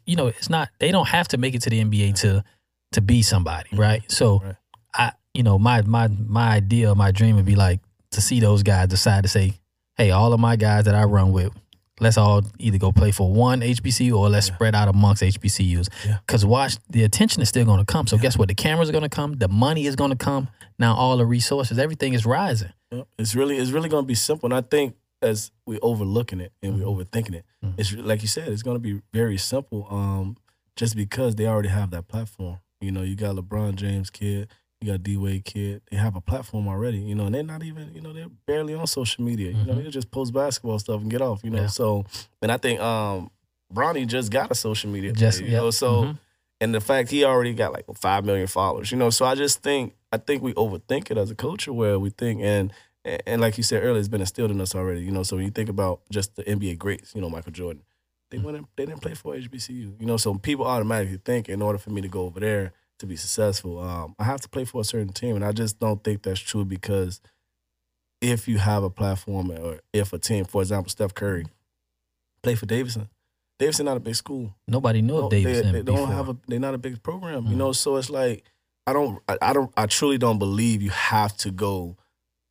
[SPEAKER 3] you know, it's not. They don't have to make it to the NBA to to be somebody, right? So,
[SPEAKER 5] Right.
[SPEAKER 3] I, you know, my my my idea, my dream would be like to see those guys decide to say, hey, all of my guys that I run with, let's all either go play for one HBCU or let's spread out amongst HBCUs.
[SPEAKER 5] Yeah.
[SPEAKER 3] Because watch, the attention is still going to come. So guess what? The cameras are going to come. The money is going to come. Now all the resources, everything is rising.
[SPEAKER 5] Yeah. It's really it's really gonna be simple. And I think as we're overlooking it and we're overthinking it,
[SPEAKER 3] Mhm.
[SPEAKER 5] it's like you said, it's gonna be very simple. Um, just because they already have that platform. You know, you got LeBron James kid, you got D Wade kid. They have a platform already. You know, and they're not even. You know, they're barely on social media. You know,
[SPEAKER 3] Mhm.
[SPEAKER 5] they just post basketball stuff and get off. You know,
[SPEAKER 3] Yeah.
[SPEAKER 5] so and I think um, Bronny just got a social media.
[SPEAKER 3] Just
[SPEAKER 5] page, you know,
[SPEAKER 3] yep.
[SPEAKER 5] so.
[SPEAKER 3] Mhm.
[SPEAKER 5] and the fact he already got like five million followers, you know. So I just think I think we overthink it as a culture where we think and and like you said earlier, it's been instilled in us already, you know. So when you think about just the NBA greats, you know, Michael Jordan, they went in, they didn't play for HBCU, you know. So people automatically think in order for me to go over there to be successful, um, I have to play for a certain team, and I just don't think that's true because if you have a platform or if a team, for example, Steph Curry, play for Davidson. Davidson not a big school.
[SPEAKER 3] Nobody knew
[SPEAKER 5] No,
[SPEAKER 3] of
[SPEAKER 5] they,
[SPEAKER 3] Davidson
[SPEAKER 5] they
[SPEAKER 3] before.
[SPEAKER 5] don't have a. They're not a big program, you
[SPEAKER 3] Mhm.
[SPEAKER 5] know. So it's like I don't. I, I don't. I truly don't believe you have to go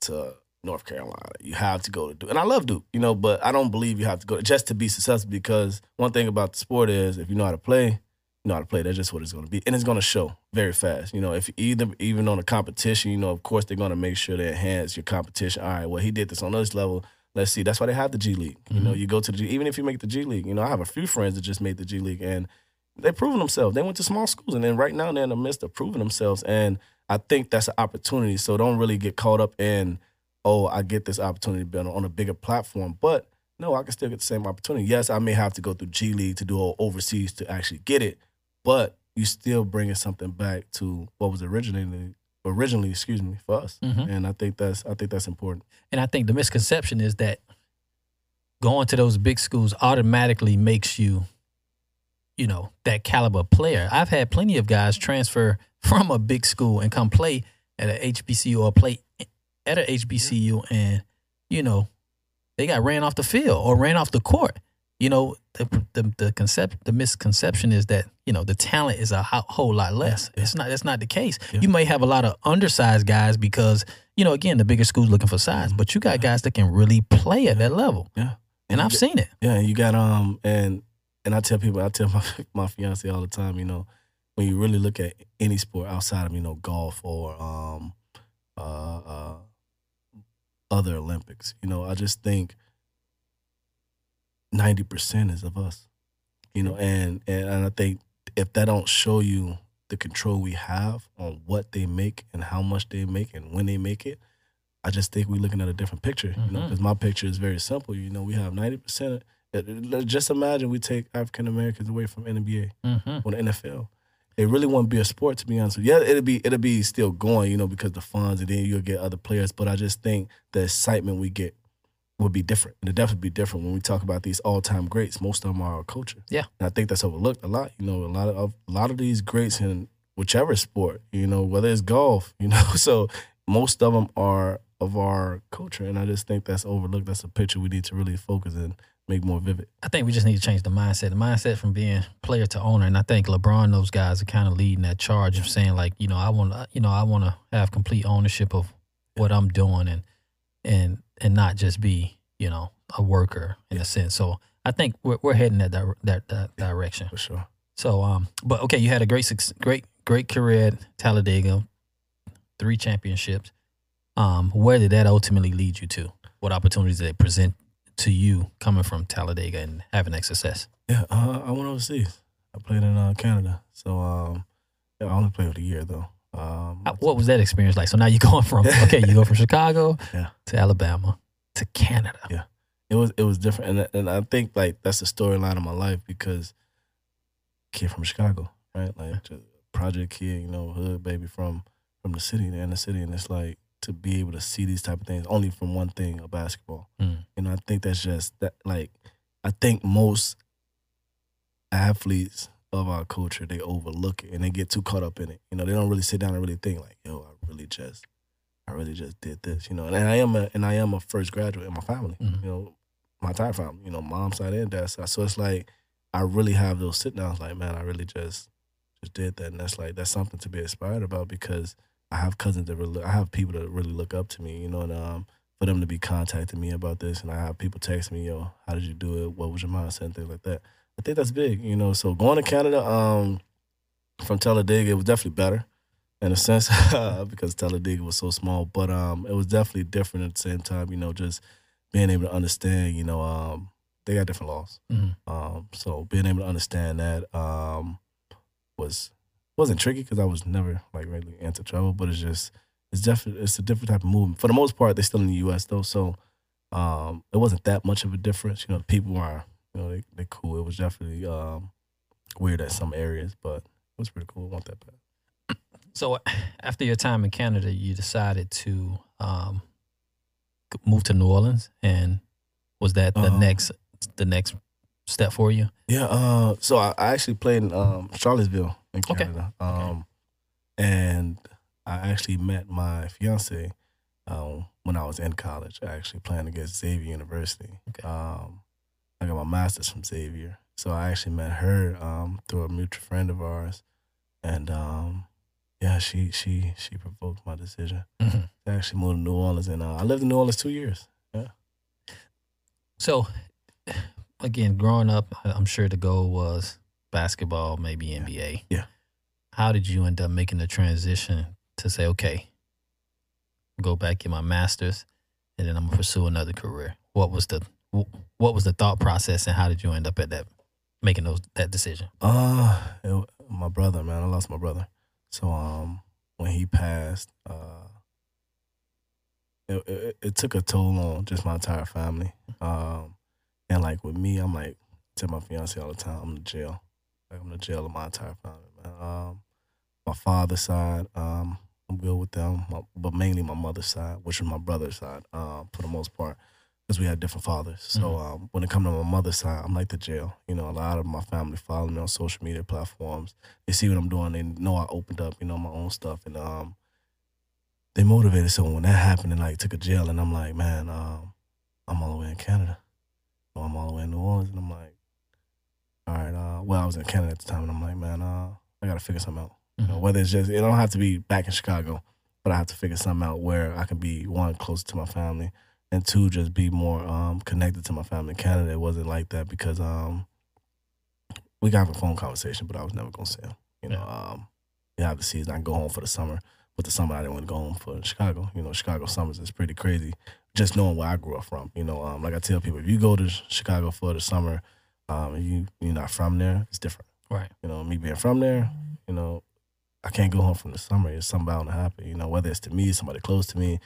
[SPEAKER 5] to North Carolina. You have to go to Duke. And I love Duke, you know, but I don't believe you have to go just to be successful because one thing about the sport is if you know how to play, know how to play. That's just what it's going to be. And it's going to show very fast. You know, if either even on a competition, you know, of course they're going to make sure they enhance your competition. All right, well, he did this on this level. Let's see. That's why they have the G League. You know, mm-hmm. you go to the G, even if you make the G League, you know, I have a few friends that just made the G League and they're proving themselves. They went to small schools and then right now they're in the midst of proving themselves. And I think that's an opportunity. So don't really get caught up in, oh, I get this opportunity to be on a- on a bigger platform. But no, I can still get the same opportunity. Yes, I may have to go through G League to do all overseas to actually get it, but you still bringing something back to what was originally originally, excuse me, for us.
[SPEAKER 3] Mhm.
[SPEAKER 5] And I think that's I think that's important.
[SPEAKER 3] And I think the misconception is that going to those big schools automatically makes you, you know, that caliber player. I've had plenty of guys transfer *laughs* from a big school and come play at a HBCU or play at a HBCU, and you know, they got ran off the field or ran off the court. You know, the the, the concept, the misconception is that you know the talent is a ho- whole lot less. It's not. That's not the case. You may have a lot of undersized guys because you know, again, the bigger schools looking for size, but you got guys that can really play at that level,
[SPEAKER 5] Yeah.
[SPEAKER 3] and I've seen it.
[SPEAKER 5] Yeah, and you got um and and I tell people, I tell *laughs* my my fiance all the time, you know, when you really look at any sport outside of you know golf or um uh, uh other Olympics, you know, I just think ninety percent is of us, you know, and, and and I think if that don't show you the control we have on what they make and how much they make and when they make it, I just think we're looking at a different picture. You know, because my picture is very simple. You know, we have ninety percent. Just imagine we take African Americans away from NBA
[SPEAKER 3] Mm-hmm.
[SPEAKER 5] or the NFL. It really won't be a sport, to be honest with you. Yeah, it'll be it'll be still going, you know, because the funds and then you'll get other players. But I just think the excitement we get would be different. It'll definitely be different when we talk about these all time greats. Most of them are our culture.
[SPEAKER 3] Yeah.
[SPEAKER 5] And I think that's overlooked a lot. You know, a lot of a lot of these greats in whichever sport, you know, whether it's golf, *laughs* you know, so most of them are of our culture, and I just think that's overlooked. That's a picture we need to really focus and make more vivid.
[SPEAKER 3] I think we just need to change the mindset. The mindset from being player to owner, and I think LeBron, those guys are kind of leading that charge of saying like, you know, I want to, you know, I want to have complete ownership of what I'm doing, and and and not just be, you know, a worker in a sense. So I think we're we're heading that dir- that, that direction.
[SPEAKER 5] For sure.
[SPEAKER 3] So, um, but okay, you had a great, great, great career at Talladega, three championships. Um, where did that ultimately lead you to? What opportunities did it present to you coming from Talladega and having that success?
[SPEAKER 5] Yeah, uh, I went overseas. I played in uh, Canada. So um, yeah, I only played for a year though. Um,
[SPEAKER 3] What was that experience like? So now you're *laughs* going from okay, you go from Chicago *laughs*
[SPEAKER 5] Yeah.
[SPEAKER 3] to Alabama to Canada.
[SPEAKER 5] Yeah. it was it was different, and and I think like that's the storyline of my life because kid from Chicago, right? Like project kid, you know, hood baby from from the city, in the inner city, and it's like to be able to see these type of things only from one thing, a basketball.
[SPEAKER 3] Mm.
[SPEAKER 5] You know, I think that's just that. Like, I think most athletes of our culture they overlook it and they get too caught up in it. You know, they don't really sit down and really think like, yo, I really just, I really just did this. You know, and I am a and I am a first graduate in my family.
[SPEAKER 3] Mhm.
[SPEAKER 5] You know, my entire family. You know, mom side and dad side. So it's like I really have those sit downs. Like, man, I really just just did that, and that's like that's something to be inspired about because I have cousins that really, I have people that really look up to me. You know, and um, for them to be contacting me about this, and I have people text me, yo, how did you do it? What was your mindset? And things like that. I think that's big. You know, so going to Canada, um, from Talladega, it was definitely better in a sense *laughs* because Talladega was so small, but um, it was definitely different at the same time. You know, just being able to understand, you know, um, they got different laws.
[SPEAKER 3] Mhm.
[SPEAKER 5] Um, so being able to understand that um, was wasn't tricky because I was never like really into travel, but it's just it's definitely it's a different type of movement. For the most part, they're still in the U.S. though, so um, it wasn't that much of a difference. You know, the people are you know they they cool. It was definitely um, weird at some areas, but it was pretty cool. It wasn't that bad. *clears throat*
[SPEAKER 3] So after your time in Canada, you decided to um, move to New Orleans, and was that the
[SPEAKER 5] Um,
[SPEAKER 3] next the next step for you?
[SPEAKER 5] Yeah, uh, so I, I actually played in um, Charlottesville in
[SPEAKER 3] Okay.
[SPEAKER 5] Canada. Um, And I actually met my fiance um, when I was in college, I actually playing against Xavier University.
[SPEAKER 3] Okay.
[SPEAKER 5] Um, I got my master's from Xavier. So I actually met her um, through a mutual friend of ours. And um, yeah, she she she provoked my decision.
[SPEAKER 3] Mhm.
[SPEAKER 5] I actually moved to New Orleans, and uh, I lived in New Orleans two years. Yeah.
[SPEAKER 3] So, again, growing up, I'm sure the goal was basketball, maybe NBA.
[SPEAKER 5] Yeah.
[SPEAKER 3] How did you end up making the transition to say, okay, go back get my master's, and then I'm gonna pursue another career? What was the what was the thought process, and how did you end up at that making those that decision?
[SPEAKER 5] Uh, it- my brother, man, I lost my brother. So um, when he passed, uh, it, it, it took a toll on just my entire family. Um, and like with me, I'm like to my fiance all the time, I'm in jail. Like I'm in jail of my entire family, man. Um, my father's side, um, I'm good with them, my, but mainly my mother's side, which is my brother's side, um, for the most part, because we had different fathers. So um, when it comes to my mother's side, I'm like the jail. You know, a lot of my family follow me on social media platforms. They see what I'm doing. They know I opened up, you know, my own stuff, and um, they motivated. So when that happened, and like took a jail, and I'm like, man, um, I'm all the way in Canada. Or I'm all the way in New Orleans, and I'm like, all right. Uh, well, I was in Canada at the time, and I'm like, man, uh, I gotta figure something out. You know, whether it's just it don't have to be back in Chicago, but I have to figure something out where I can be one closer to my family, and two just be more um, connected to my family. In Canada, it wasn't like that because um, we got a phone conversation, but I was never gonna see him. You know, um, you have the season. I go home for the summer, but the summer I didn't want to go home for Chicago. You know, Chicago summers is pretty crazy. Just knowing where I grew up from. You know, um, like I tell people, if you go to Chicago for the summer, um, you you're not from there, it's different.
[SPEAKER 3] Right.
[SPEAKER 5] You know, me being from there, you know, I can't go home from the summer. It's something bound to happen. You know, whether it's to me, somebody close to me,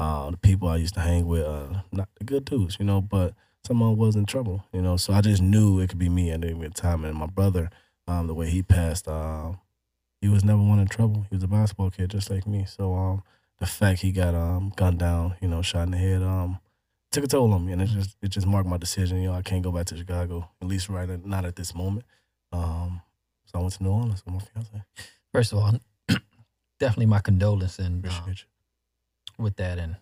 [SPEAKER 5] uh, the people I used to hang with, uh, not the good dudes, you know, but someone was in trouble, you know. So I just knew it could be me at any given time. And my brother, um, the way he passed, uh, he was never one in trouble. He was a basketball kid just like me. So um, the fact he got um, gunned down, you know, shot in the head, um, took a toll on me, and it just it just marked my decision. You know, I can't go back to Chicago, at least right at, not at this moment. Um, so I went to New Orleans with my fiance.
[SPEAKER 3] First of all, *clears throat* definitely my condolence and
[SPEAKER 5] you.
[SPEAKER 3] With that and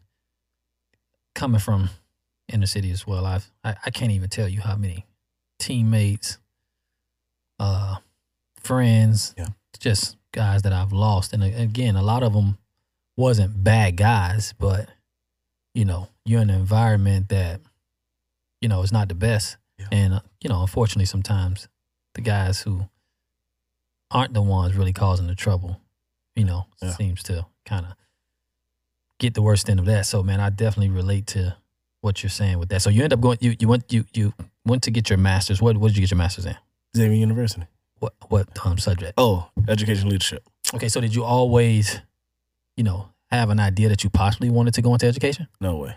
[SPEAKER 3] coming from inner city as well I've, i i can't even tell you how many teammates uh friends
[SPEAKER 5] Yeah.
[SPEAKER 3] just guys that i've lost and uh, again a lot of them wasn't bad guys but you know you're in an environment that you know is not the best
[SPEAKER 5] Yeah.
[SPEAKER 3] and uh, you know unfortunately sometimes the guys who aren't the ones really causing the trouble you know
[SPEAKER 5] Yeah.
[SPEAKER 3] seems to kind of get the worst end of that. So man, I definitely relate to what you're saying with that. So you end up going you you went you you went to get your masters. What what did you get your masters in?
[SPEAKER 5] Xavier University.
[SPEAKER 3] What what um subject?
[SPEAKER 5] Oh, education leadership.
[SPEAKER 3] Okay, so did you always, you know, have an idea that you possibly wanted to go into education?
[SPEAKER 5] No way.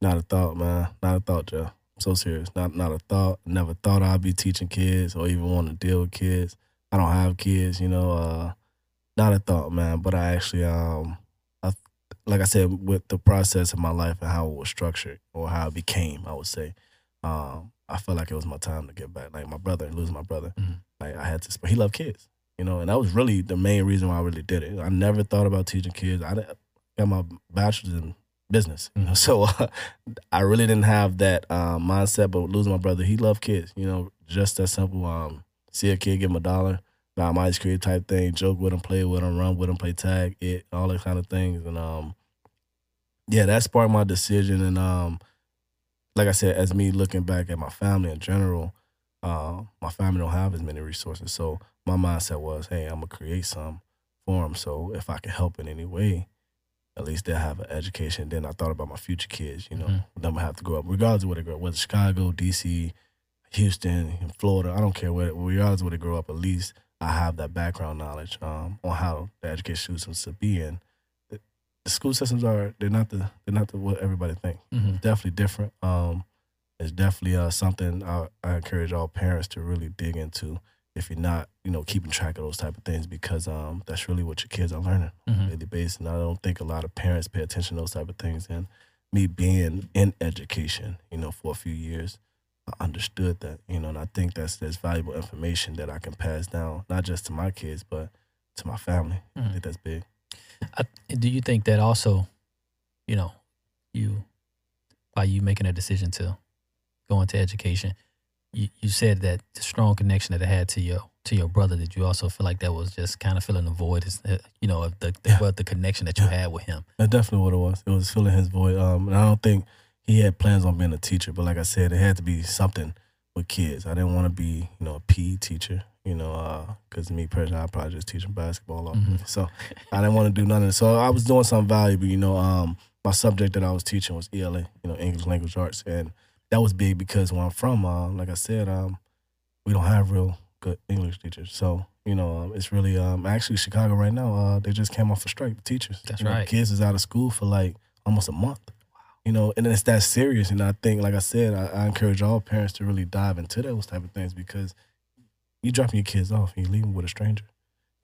[SPEAKER 5] Not a thought, man. Not a thought, Joe. I'm so serious. Not not a thought. Never thought I'd be teaching kids or even want to deal with kids. I don't have kids, you know. Uh, not a thought, man. But I actually, um, like I said, with the process of my life and how it was structured or how it became, I would say, um, I felt like it was my time to get back. Like my brother, losing my brother,
[SPEAKER 3] Mhm.
[SPEAKER 5] like I had to. He loved kids, you know, and that was really the main reason why I really did it. I never thought about teaching kids. I got my bachelor's in business, you know, so uh, *laughs* I really didn't have that um, mindset. But losing my brother, he loved kids, you know, just that simple. Um, see a kid, give him a dollar, buy him ice cream type thing, joke with him, play with him, run with him, play tag, it, all that kind of things, and um, yeah, that sparked my decision. And um, like I said, as me looking back at my family in general, uh, my family don't have as many resources, so my mindset was, hey, I'm gonna create some for them. So if I can help in any way, at least they'll have an education. Then I thought about my future kids, you know,
[SPEAKER 3] Mhm.
[SPEAKER 5] them have to grow up, regardless of where they grow up, whether Chicago, DC, Houston, Florida, I don't care where, regardless of where they grow up, at least I have that background knowledge um, on how the education systems to be in. The, school systems are they're not the they're not the, what everybody thinks.
[SPEAKER 3] Mm-hmm.
[SPEAKER 5] Definitely different. Um, it's definitely uh, something I, I encourage all parents to really dig into if you're not, you know, keeping track of those type of things because um, that's really what your kids are learning on a daily basis. And I don't think a lot of parents pay attention to those type of things. And me being in education, you know, for a few years, I understood that, you know, and I think that's that's valuable information that I can pass down, not just to my kids, but to my family. I
[SPEAKER 3] Mhm.
[SPEAKER 5] think that's big.
[SPEAKER 3] I, do you think that also, you know, you by you making a decision to go into education, you, you said that the strong connection that it had to your to your brother, did you also feel like that was just kind of filling the void? Uh, you know of the the, what the connection that you had with him?
[SPEAKER 5] That's definitely what it was. It was filling his void. Um, and I don't think he had plans on being a teacher, but like I said, it had to be something with kids. I didn't want to be, you know, a PE teacher, you know, because me personally, I probably just teaching basketball. All
[SPEAKER 3] Mhm.
[SPEAKER 5] So I didn't want to do none of it. So I was doing something valuable, you know. Um, my subject that I was teaching was ELA, you know, English Language Arts, and that was big because where I'm from, um, like I said, um, we don't have real good English teachers. So you know, um, it's really um, actually Chicago right now. Uh, they just came off a strike, the teachers.
[SPEAKER 3] That's
[SPEAKER 5] You know,
[SPEAKER 3] right.
[SPEAKER 5] kids is out of school for like almost a month. You know, and it's that serious. And I think, like I said, I, I encourage all parents to really dive into those type of things because you dropping your kids off and you leave them with a stranger.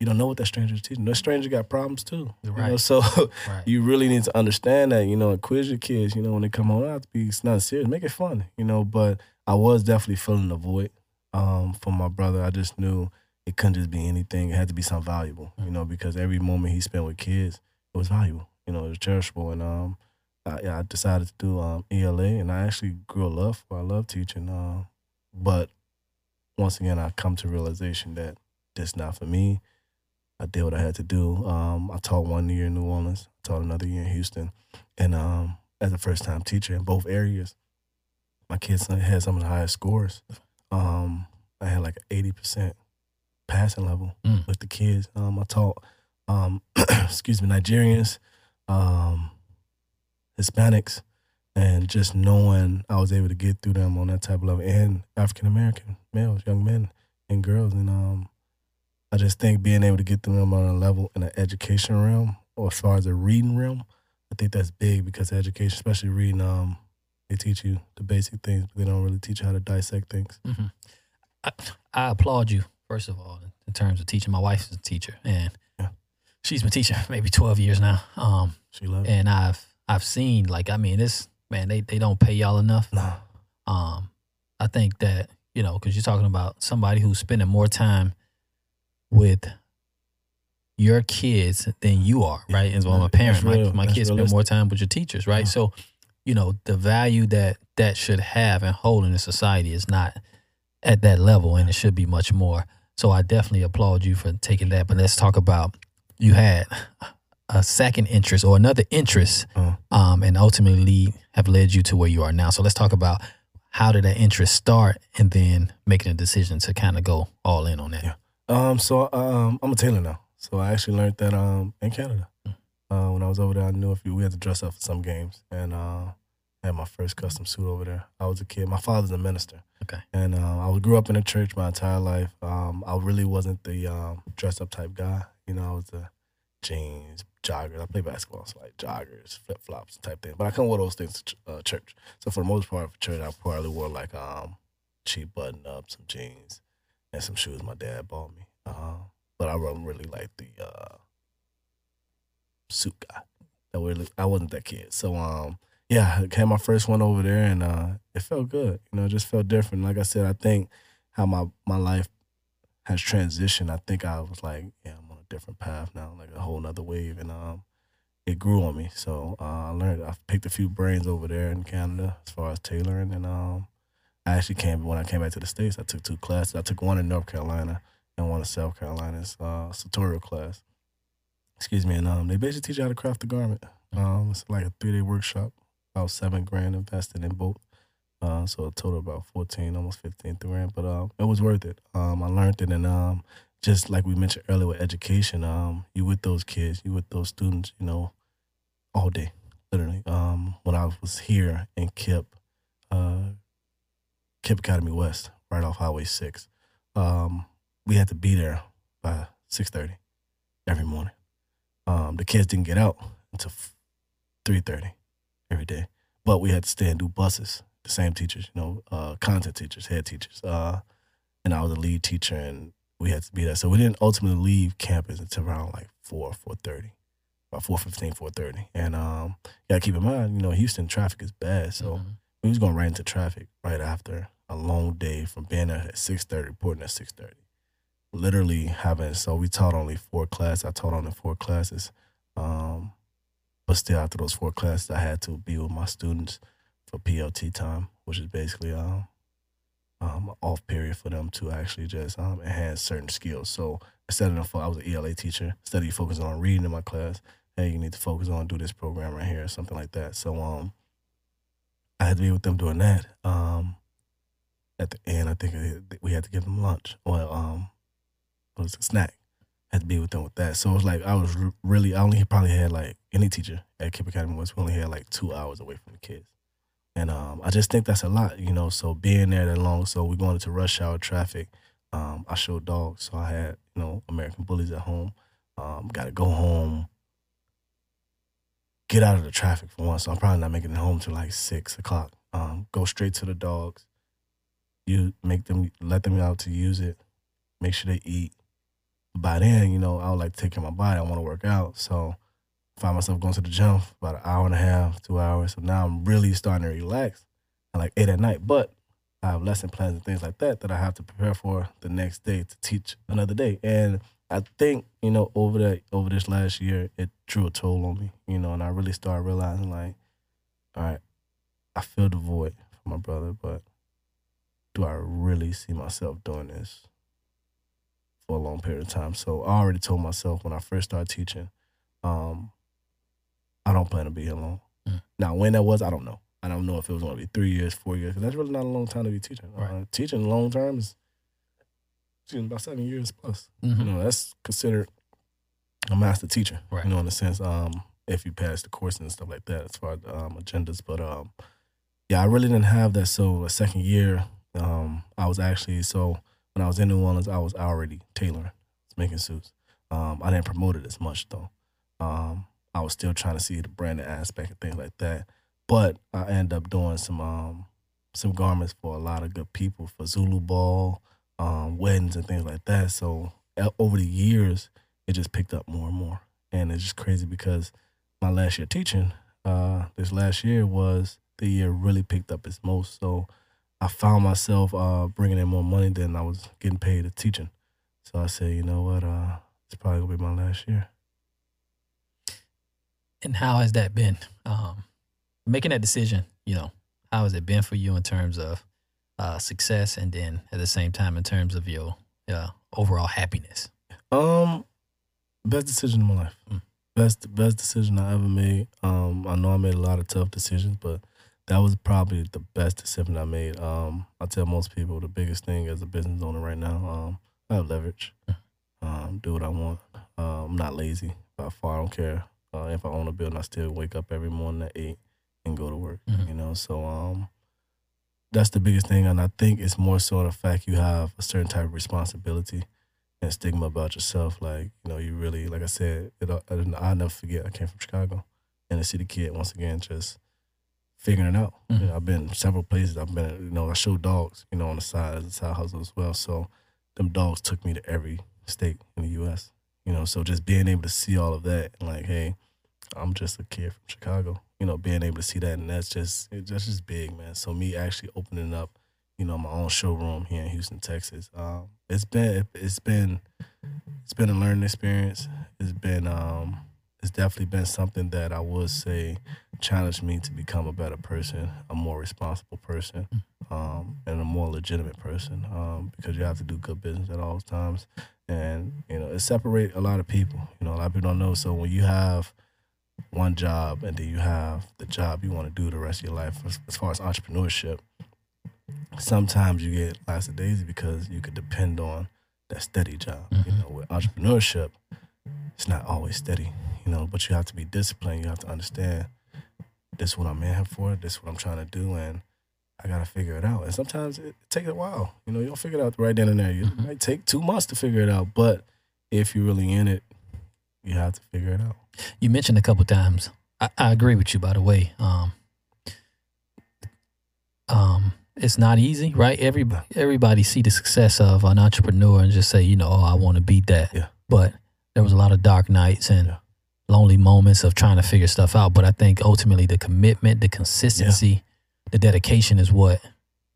[SPEAKER 5] You don't know what that stranger is teaching. That stranger got problems too. You know,
[SPEAKER 3] Right. *laughs*
[SPEAKER 5] so
[SPEAKER 3] Right.
[SPEAKER 5] you really need to understand that, you know, and quiz your kids, you know, when they come home, not to be it's not serious, make it fun, you know. But I was definitely filling the void um, from my brother. I just knew it couldn't just be anything. It had to be something valuable, you know, because every moment he spent with kids, it was valuable, you know, it was cherishable. And um, I, yeah, I decided to do um, ELA, and I actually grew a love for. I love teaching, uh, but once again, I come to realization that this not for me. I did what I had to do. Um, I taught one year in New Orleans, taught another year in Houston, and um, as a first time teacher in both areas, my kids had some of the highest scores. Um, I had like an eighty percent passing level
[SPEAKER 3] Mm.
[SPEAKER 5] with the kids. Um, I taught, um, *clears throat* excuse me, Nigerians, um, Hispanics, and just knowing I was able to get through them on that type of level, and African American males, young men and girls, and um, I just think being able to get through them on a level in the education realm, or as far as the reading realm, I think that's big because education, especially reading, um, they teach you the basic things, but they don't really teach you how to dissect things.
[SPEAKER 3] hmm I, I applaud you first of all in terms of teaching. My wife is a teacher, and
[SPEAKER 5] Yeah.
[SPEAKER 3] she's been teaching for *laughs* maybe twelve years now. Um,
[SPEAKER 5] She loves it.
[SPEAKER 3] and I've I've seen like I mean this man they they don't pay y'all enough.
[SPEAKER 5] Nah.
[SPEAKER 3] Um, I think that you know because you're talking about somebody who's spending more time with your kids than you are, right? As well, I'm a parent. My,
[SPEAKER 5] real.
[SPEAKER 3] my kids spend more time with your teachers, right?
[SPEAKER 5] Yeah.
[SPEAKER 3] So, you know, the value that that should have and hold in the society is not at that level, and it should be much more. So, I definitely applaud you for taking that. But let's talk about you had a second interest or another interest,
[SPEAKER 5] Uh.
[SPEAKER 3] um, and ultimately have led you to where you are now. So, let's talk about how did that interest start, and then making a decision to kind of go all in on that.
[SPEAKER 5] Yeah. Um, so um, I'm a tailor now. So I actually learned that um in Canada. Uh, when I was over there, I knew if we had to dress up for some games, and uh, I had my first custom suit over there. I was a kid. My father's a minister,
[SPEAKER 3] Okay.
[SPEAKER 5] and uh, I grew up in a church my entire life. Um, I really wasn't the um, dress up type guy. You know, I was the jeans, joggers. I play basketball, so like joggers, flip flops, type thing. But I couldn't wear those things to ch- uh, church. So for the most part, for church, I probably wore like um, cheap button up, some jeans, and some shoes my dad bought me. Uh, but I wasn't really like the uh, suit guy. I really, I wasn't that kid. So um, yeah, I had my first one over there, and uh, it felt good. You know, it just felt different. Like I said, I think how my my life has transitioned. I think I was like, yeah, different path now, like a whole nother wave, and um, it grew on me. So uh, I learned. I picked a few brains over there in Canada as far as tailoring, and um, I actually came when I came back to the states. I took two classes. I took one in North Carolina and one in South Carolina's uh, tutorial class. Excuse me, and um, they basically teach you how to craft the garment. Um, it's like a three day workshop. About seven grand invested in both. Uh, so a total about fourteen, almost fifteen grand. But um, it was worth it. Um, I learned it, and um, just like we mentioned earlier with education, um, you with those kids, you with those students, you know, all day, literally. Um, when I was here in KIPP, uh, KIPP Academy West, right off Highway Six, um, we had to be there by six thirty every morning. Um, the kids didn't get out until three thirty every day, but we had to stay and do buses. The same teachers, you know, uh, content teachers, head teachers, uh, and I was a lead teacher, and we had to be there. So we didn't ultimately leave campus until around like four, four thirty, about 4.15, 4.30. And um, you gotta keep in mind, you know, Houston traffic is bad, so
[SPEAKER 3] Mhm.
[SPEAKER 5] we was going right into traffic right after a long day from being there at six thirty, reporting at six thirty. Literally having so we taught only four classes. I taught only four classes, um, but still after those four classes, I had to be with my students for PLT time, which is basically um, um, off period for them to actually just um, enhance certain skills. So instead of I was an ELA teacher, instead of focusing on reading in my class, hey, you need to focus on do this program right here or something like that. So um, I had to be with them doing that. Um, at the end, I think we had to give them lunch or um, what was a snack. had to be with them with that. So it was like I was really I only probably had like any teacher at KIPP Academy was we only had like two hours away from the kids. And um, I just think that's a lot, you know. So being there that long, so we're going into rush hour traffic. Um, I showed dogs, so I had you know American bullies at home. Um, Got to go home, get out of the traffic for once. So I'm probably not making it home till like six o'clock. Um, go straight to the dogs. You make them let them out to use it. Make sure they eat. By then, you know, I would like to take care of my body. I want to work out, so find myself going to the gym about an hour and a half, two hours. So now I'm really starting to relax at like eight at night. But I have lesson plans and things like that that I have to prepare for the next day to teach another day. And I think, you know, over that over this last year, it drew a toll on me, you know, and I really started realizing like, all right, I feel the void for my brother, but do I really see myself doing this for a long period of time? So I already told myself when I first started teaching, um, I don't plan to be here long. Mm. Now, when that was, I don't know. I don't know if it was going to be three years, four years, because that's really not a long time to be teaching. Right. Uh, teaching long term is about seven years plus. Mm-hmm. You know, that's considered a master teacher. Right. You know, in a sense, um, if you pass the course and stuff like that, as far as um, agendas. But um, yeah, I really didn't have that. So a second year, um, I was actually so when I was in New Orleans, I was already tailoring, making suits. Um, I didn't promote it as much though. Um, I was still trying to see the branding aspect and things like that. But I end up doing some um some garments for a lot of good people for Zulu Ball, um, weddings and things like that. So over the years, it just picked up more and more, and it's just crazy because my last year teaching, uh, this last year was the year really picked up its most. So I found myself uh, bringing in more money than I was getting paid at teaching. So I said, you know what, uh, it's probably gonna be my last year.
[SPEAKER 3] And how has that been? Um, making that decision, you know, how has it been for you in terms of uh, success and then at the same time in terms of your uh, overall happiness?
[SPEAKER 5] Um, best decision in my life. Mm. Best best decision I ever made. Um, I know I made a lot of tough decisions, but that was probably the best decision I made. Um, I tell most people the biggest thing as a business owner right now, um, I have leverage. Mm. Um, do what I want. Uh, I'm not lazy by far. I don't care uh, if I own a building, I still wake up every morning at eight and go to work. Mm-hmm. You know, so um, that's the biggest thing, and I think it's more so the fact you have a certain type of responsibility and stigma about yourself. Like you know, you really, like I said, it, I'll never forget. I came from Chicago, and a city kid. Once again, just figuring it out. Mm-hmm. You know, I've been several places. I've been, you know, I show dogs, you know, on the side as a side hustle as well. So them dogs took me to every state in the U.S. You know, so just being able to see all of that, and like, hey, I'm just a kid from Chicago. You know, being able to see that, and that's just it's just, just big, man. So me actually opening up, you know, my own showroom here in Houston, Texas. Um, it's been it's been it's been a learning experience. It's been um, it's definitely been something that I would say challenged me to become a better person, a more responsible person, um, and a more legitimate person. Um, because you have to do good business at all times, and you know it separate a lot of people. You know, a lot of people don't know. So when you have one job and then you have the job you want to do the rest of your life as, as far as entrepreneurship sometimes you get lots of days because you could depend on that steady job mm-hmm. you know with entrepreneurship it's not always steady you know but you have to be disciplined you have to understand this is what i'm in here for this is what i'm trying to do and i gotta figure it out and sometimes it, it takes a while you know you don't figure it out right then and there you mm-hmm. might take two months to figure it out but if you're really in it you have to figure it out
[SPEAKER 3] you mentioned a couple times. I, I, agree with you, by the way. Um, um, it's not easy, right? Everybody, everybody see the success of an entrepreneur and just say, you know, oh, I want to beat that.
[SPEAKER 5] Yeah.
[SPEAKER 3] But there was a lot of dark nights and yeah. lonely moments of trying to figure stuff out. But I think ultimately the commitment, the consistency, yeah. the dedication is what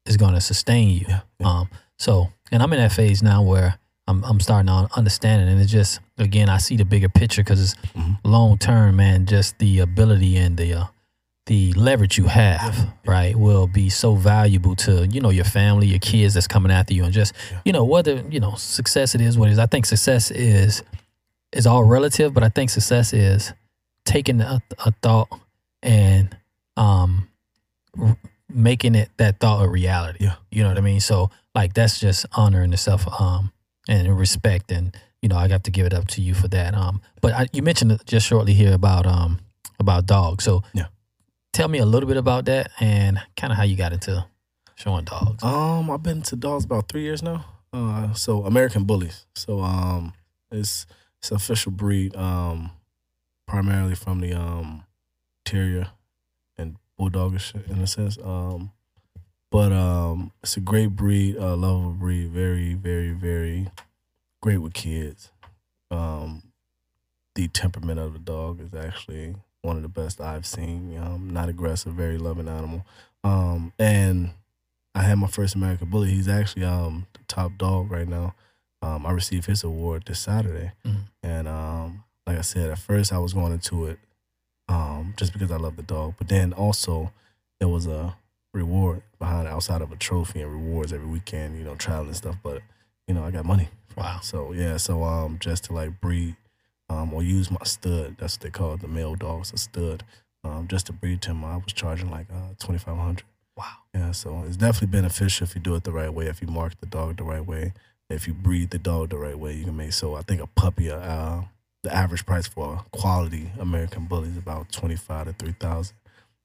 [SPEAKER 3] is going to sustain you. Um, so, and I'm in that phase now where I'm I'm starting to understand it, and it's just again I see the bigger picture because it's mm-hmm. long term, man. Just the ability and the uh, the leverage you have, right, will be so valuable to you know your family, your kids that's coming after you, and just you know whether you know success it is what it is. I think success is is all relative, but I think success is taking a, a thought and um r- making it that thought a reality.
[SPEAKER 5] Yeah.
[SPEAKER 3] you know what I mean. So like that's just honor in itself, um, and respect, and you know I got to give it up to you for that. Um, but I, you mentioned it just shortly here about um about dogs. So
[SPEAKER 5] Yeah.
[SPEAKER 3] tell me a little bit about that and kind of how you got into showing dogs.
[SPEAKER 5] Um, I've been to dogs about three years now. Uh, so American Bullies. So um, it's it's an official breed. Um, primarily from the um, terrier and bulldogish in a sense. Um, but um, it's a great breed, uh, lovable breed. Very, very, very great with kids. Um, the temperament of the dog is actually one of the best I've seen. Um, not aggressive, very loving animal. Um, and I had my first American Bully. He's actually um the top dog right now. Um, I received his award this Saturday,
[SPEAKER 3] Mhm.
[SPEAKER 5] and um, like I said, at first I was going into it um just because I love the dog, but then also there was a reward behind outside of a trophy and rewards every weekend, you know, traveling and stuff. But you know, I got money.
[SPEAKER 3] Wow.
[SPEAKER 5] So yeah, so um, just to like breed um or use my stud, that's what they call it, the male dogs, a stud. Um, just to breed him, I was charging like uh twenty five hundred.
[SPEAKER 3] Wow.
[SPEAKER 5] Yeah, so it's definitely beneficial if you do it the right way, if you mark the dog the right way, if you breed the dog the right way, you can make so I think a puppy uh the average price for a quality American bully is about twenty five to three thousand.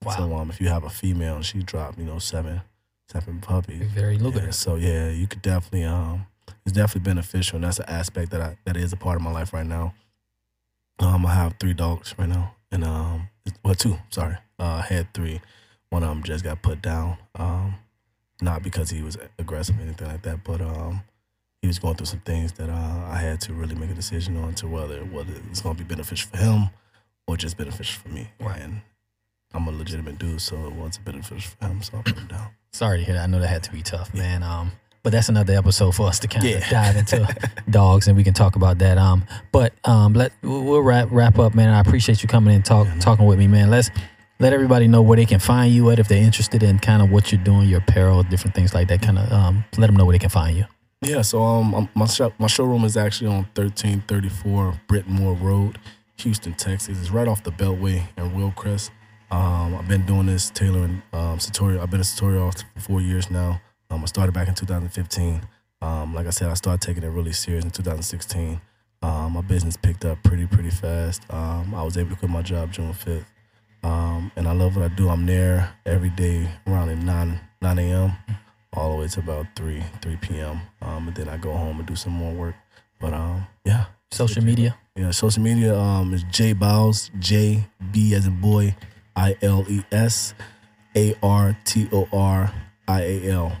[SPEAKER 3] Wow.
[SPEAKER 5] So um if you have a female and she dropped, you know, seven seven puppies.
[SPEAKER 3] Very
[SPEAKER 5] Yeah,
[SPEAKER 3] lucrative.
[SPEAKER 5] so yeah, you could definitely um it's definitely beneficial and that's an aspect that I that is a part of my life right now. Um I have three dogs right now. And um well two, sorry. Uh I had three. One of them just got put down. Um not because he was aggressive or anything like that, but um he was going through some things that uh, I had to really make a decision on to whether whether it's going to be beneficial for him or just beneficial for me.
[SPEAKER 3] Right.
[SPEAKER 5] And I'm a legitimate dude, so it wasn't beneficial for him, so I put him down.
[SPEAKER 3] Sorry to hear that. I know that had to be tough, man. Um, but that's another episode for us to kind of dive into *laughs* dogs, and we can talk about that. Um, but um, let we'll wrap wrap up, man. I appreciate you coming in and talk talking with me, man. Let's let everybody know where they can find you at if they're interested in kind of what you're doing, your apparel, different things like that. Kind of um, let them know where they can find you.
[SPEAKER 5] Yeah, so um, my shop, my showroom is actually on 1334 Brittmoore Road, Houston, Texas. It's right off the Beltway in Willcrest. Um, I've been doing this tailoring um, sartorial. I've been a sartorial artist for four years now. Um, I started back in 2015. Um, like I said, I started taking it really serious in 2016. Um, my business picked up pretty, pretty fast. Um, I was able to quit my job June 5th. Um, and I love what I do. I'm there every day around at 9, 9 a.m. all the way to about 3, 3 p.m. Um, and then I go home and do some more work. But um, yeah.
[SPEAKER 3] Social media.
[SPEAKER 5] Yeah, social media um, is J Biles, J B as in boy, I L E S, A R T O R I A L.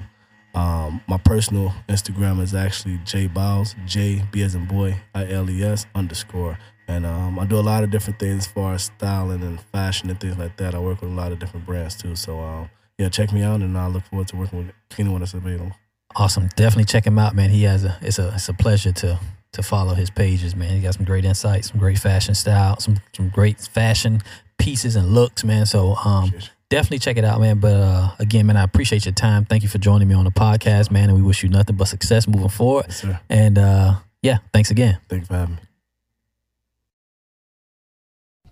[SPEAKER 5] Um, my personal Instagram is actually J Biles, J B as in boy, I L E S underscore. And um, I do a lot of different things as far as styling and fashion and things like that. I work with a lot of different brands too. So um, yeah, check me out, and I look forward to working with anyone that's available.
[SPEAKER 3] Awesome. Definitely check him out, man. He has a it's a it's a pleasure to to follow his pages, man. He got some great insights, some great fashion style, some some great fashion pieces and looks, man. So um definitely check it out, man. But uh again, man, I appreciate your time. Thank you for joining me on the podcast, man, and we wish you nothing but success moving forward.
[SPEAKER 5] Yes, sir.
[SPEAKER 3] And uh yeah, thanks again.
[SPEAKER 5] Thank you for having me.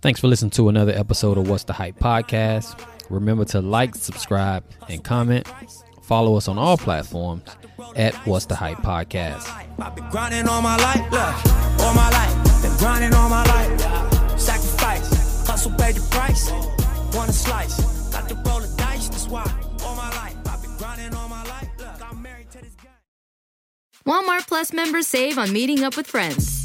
[SPEAKER 3] Thanks for listening to another episode of What's the Hype podcast. Remember to like, subscribe, and comment. Follow us on all platforms at What's the Hype podcast.
[SPEAKER 4] Pay the price. Want a slice, got to roll the dice. That's why all my life I've been grinding all my life. Look, I'm married to this guy.
[SPEAKER 7] Walmart Plus members save on meeting up with friends.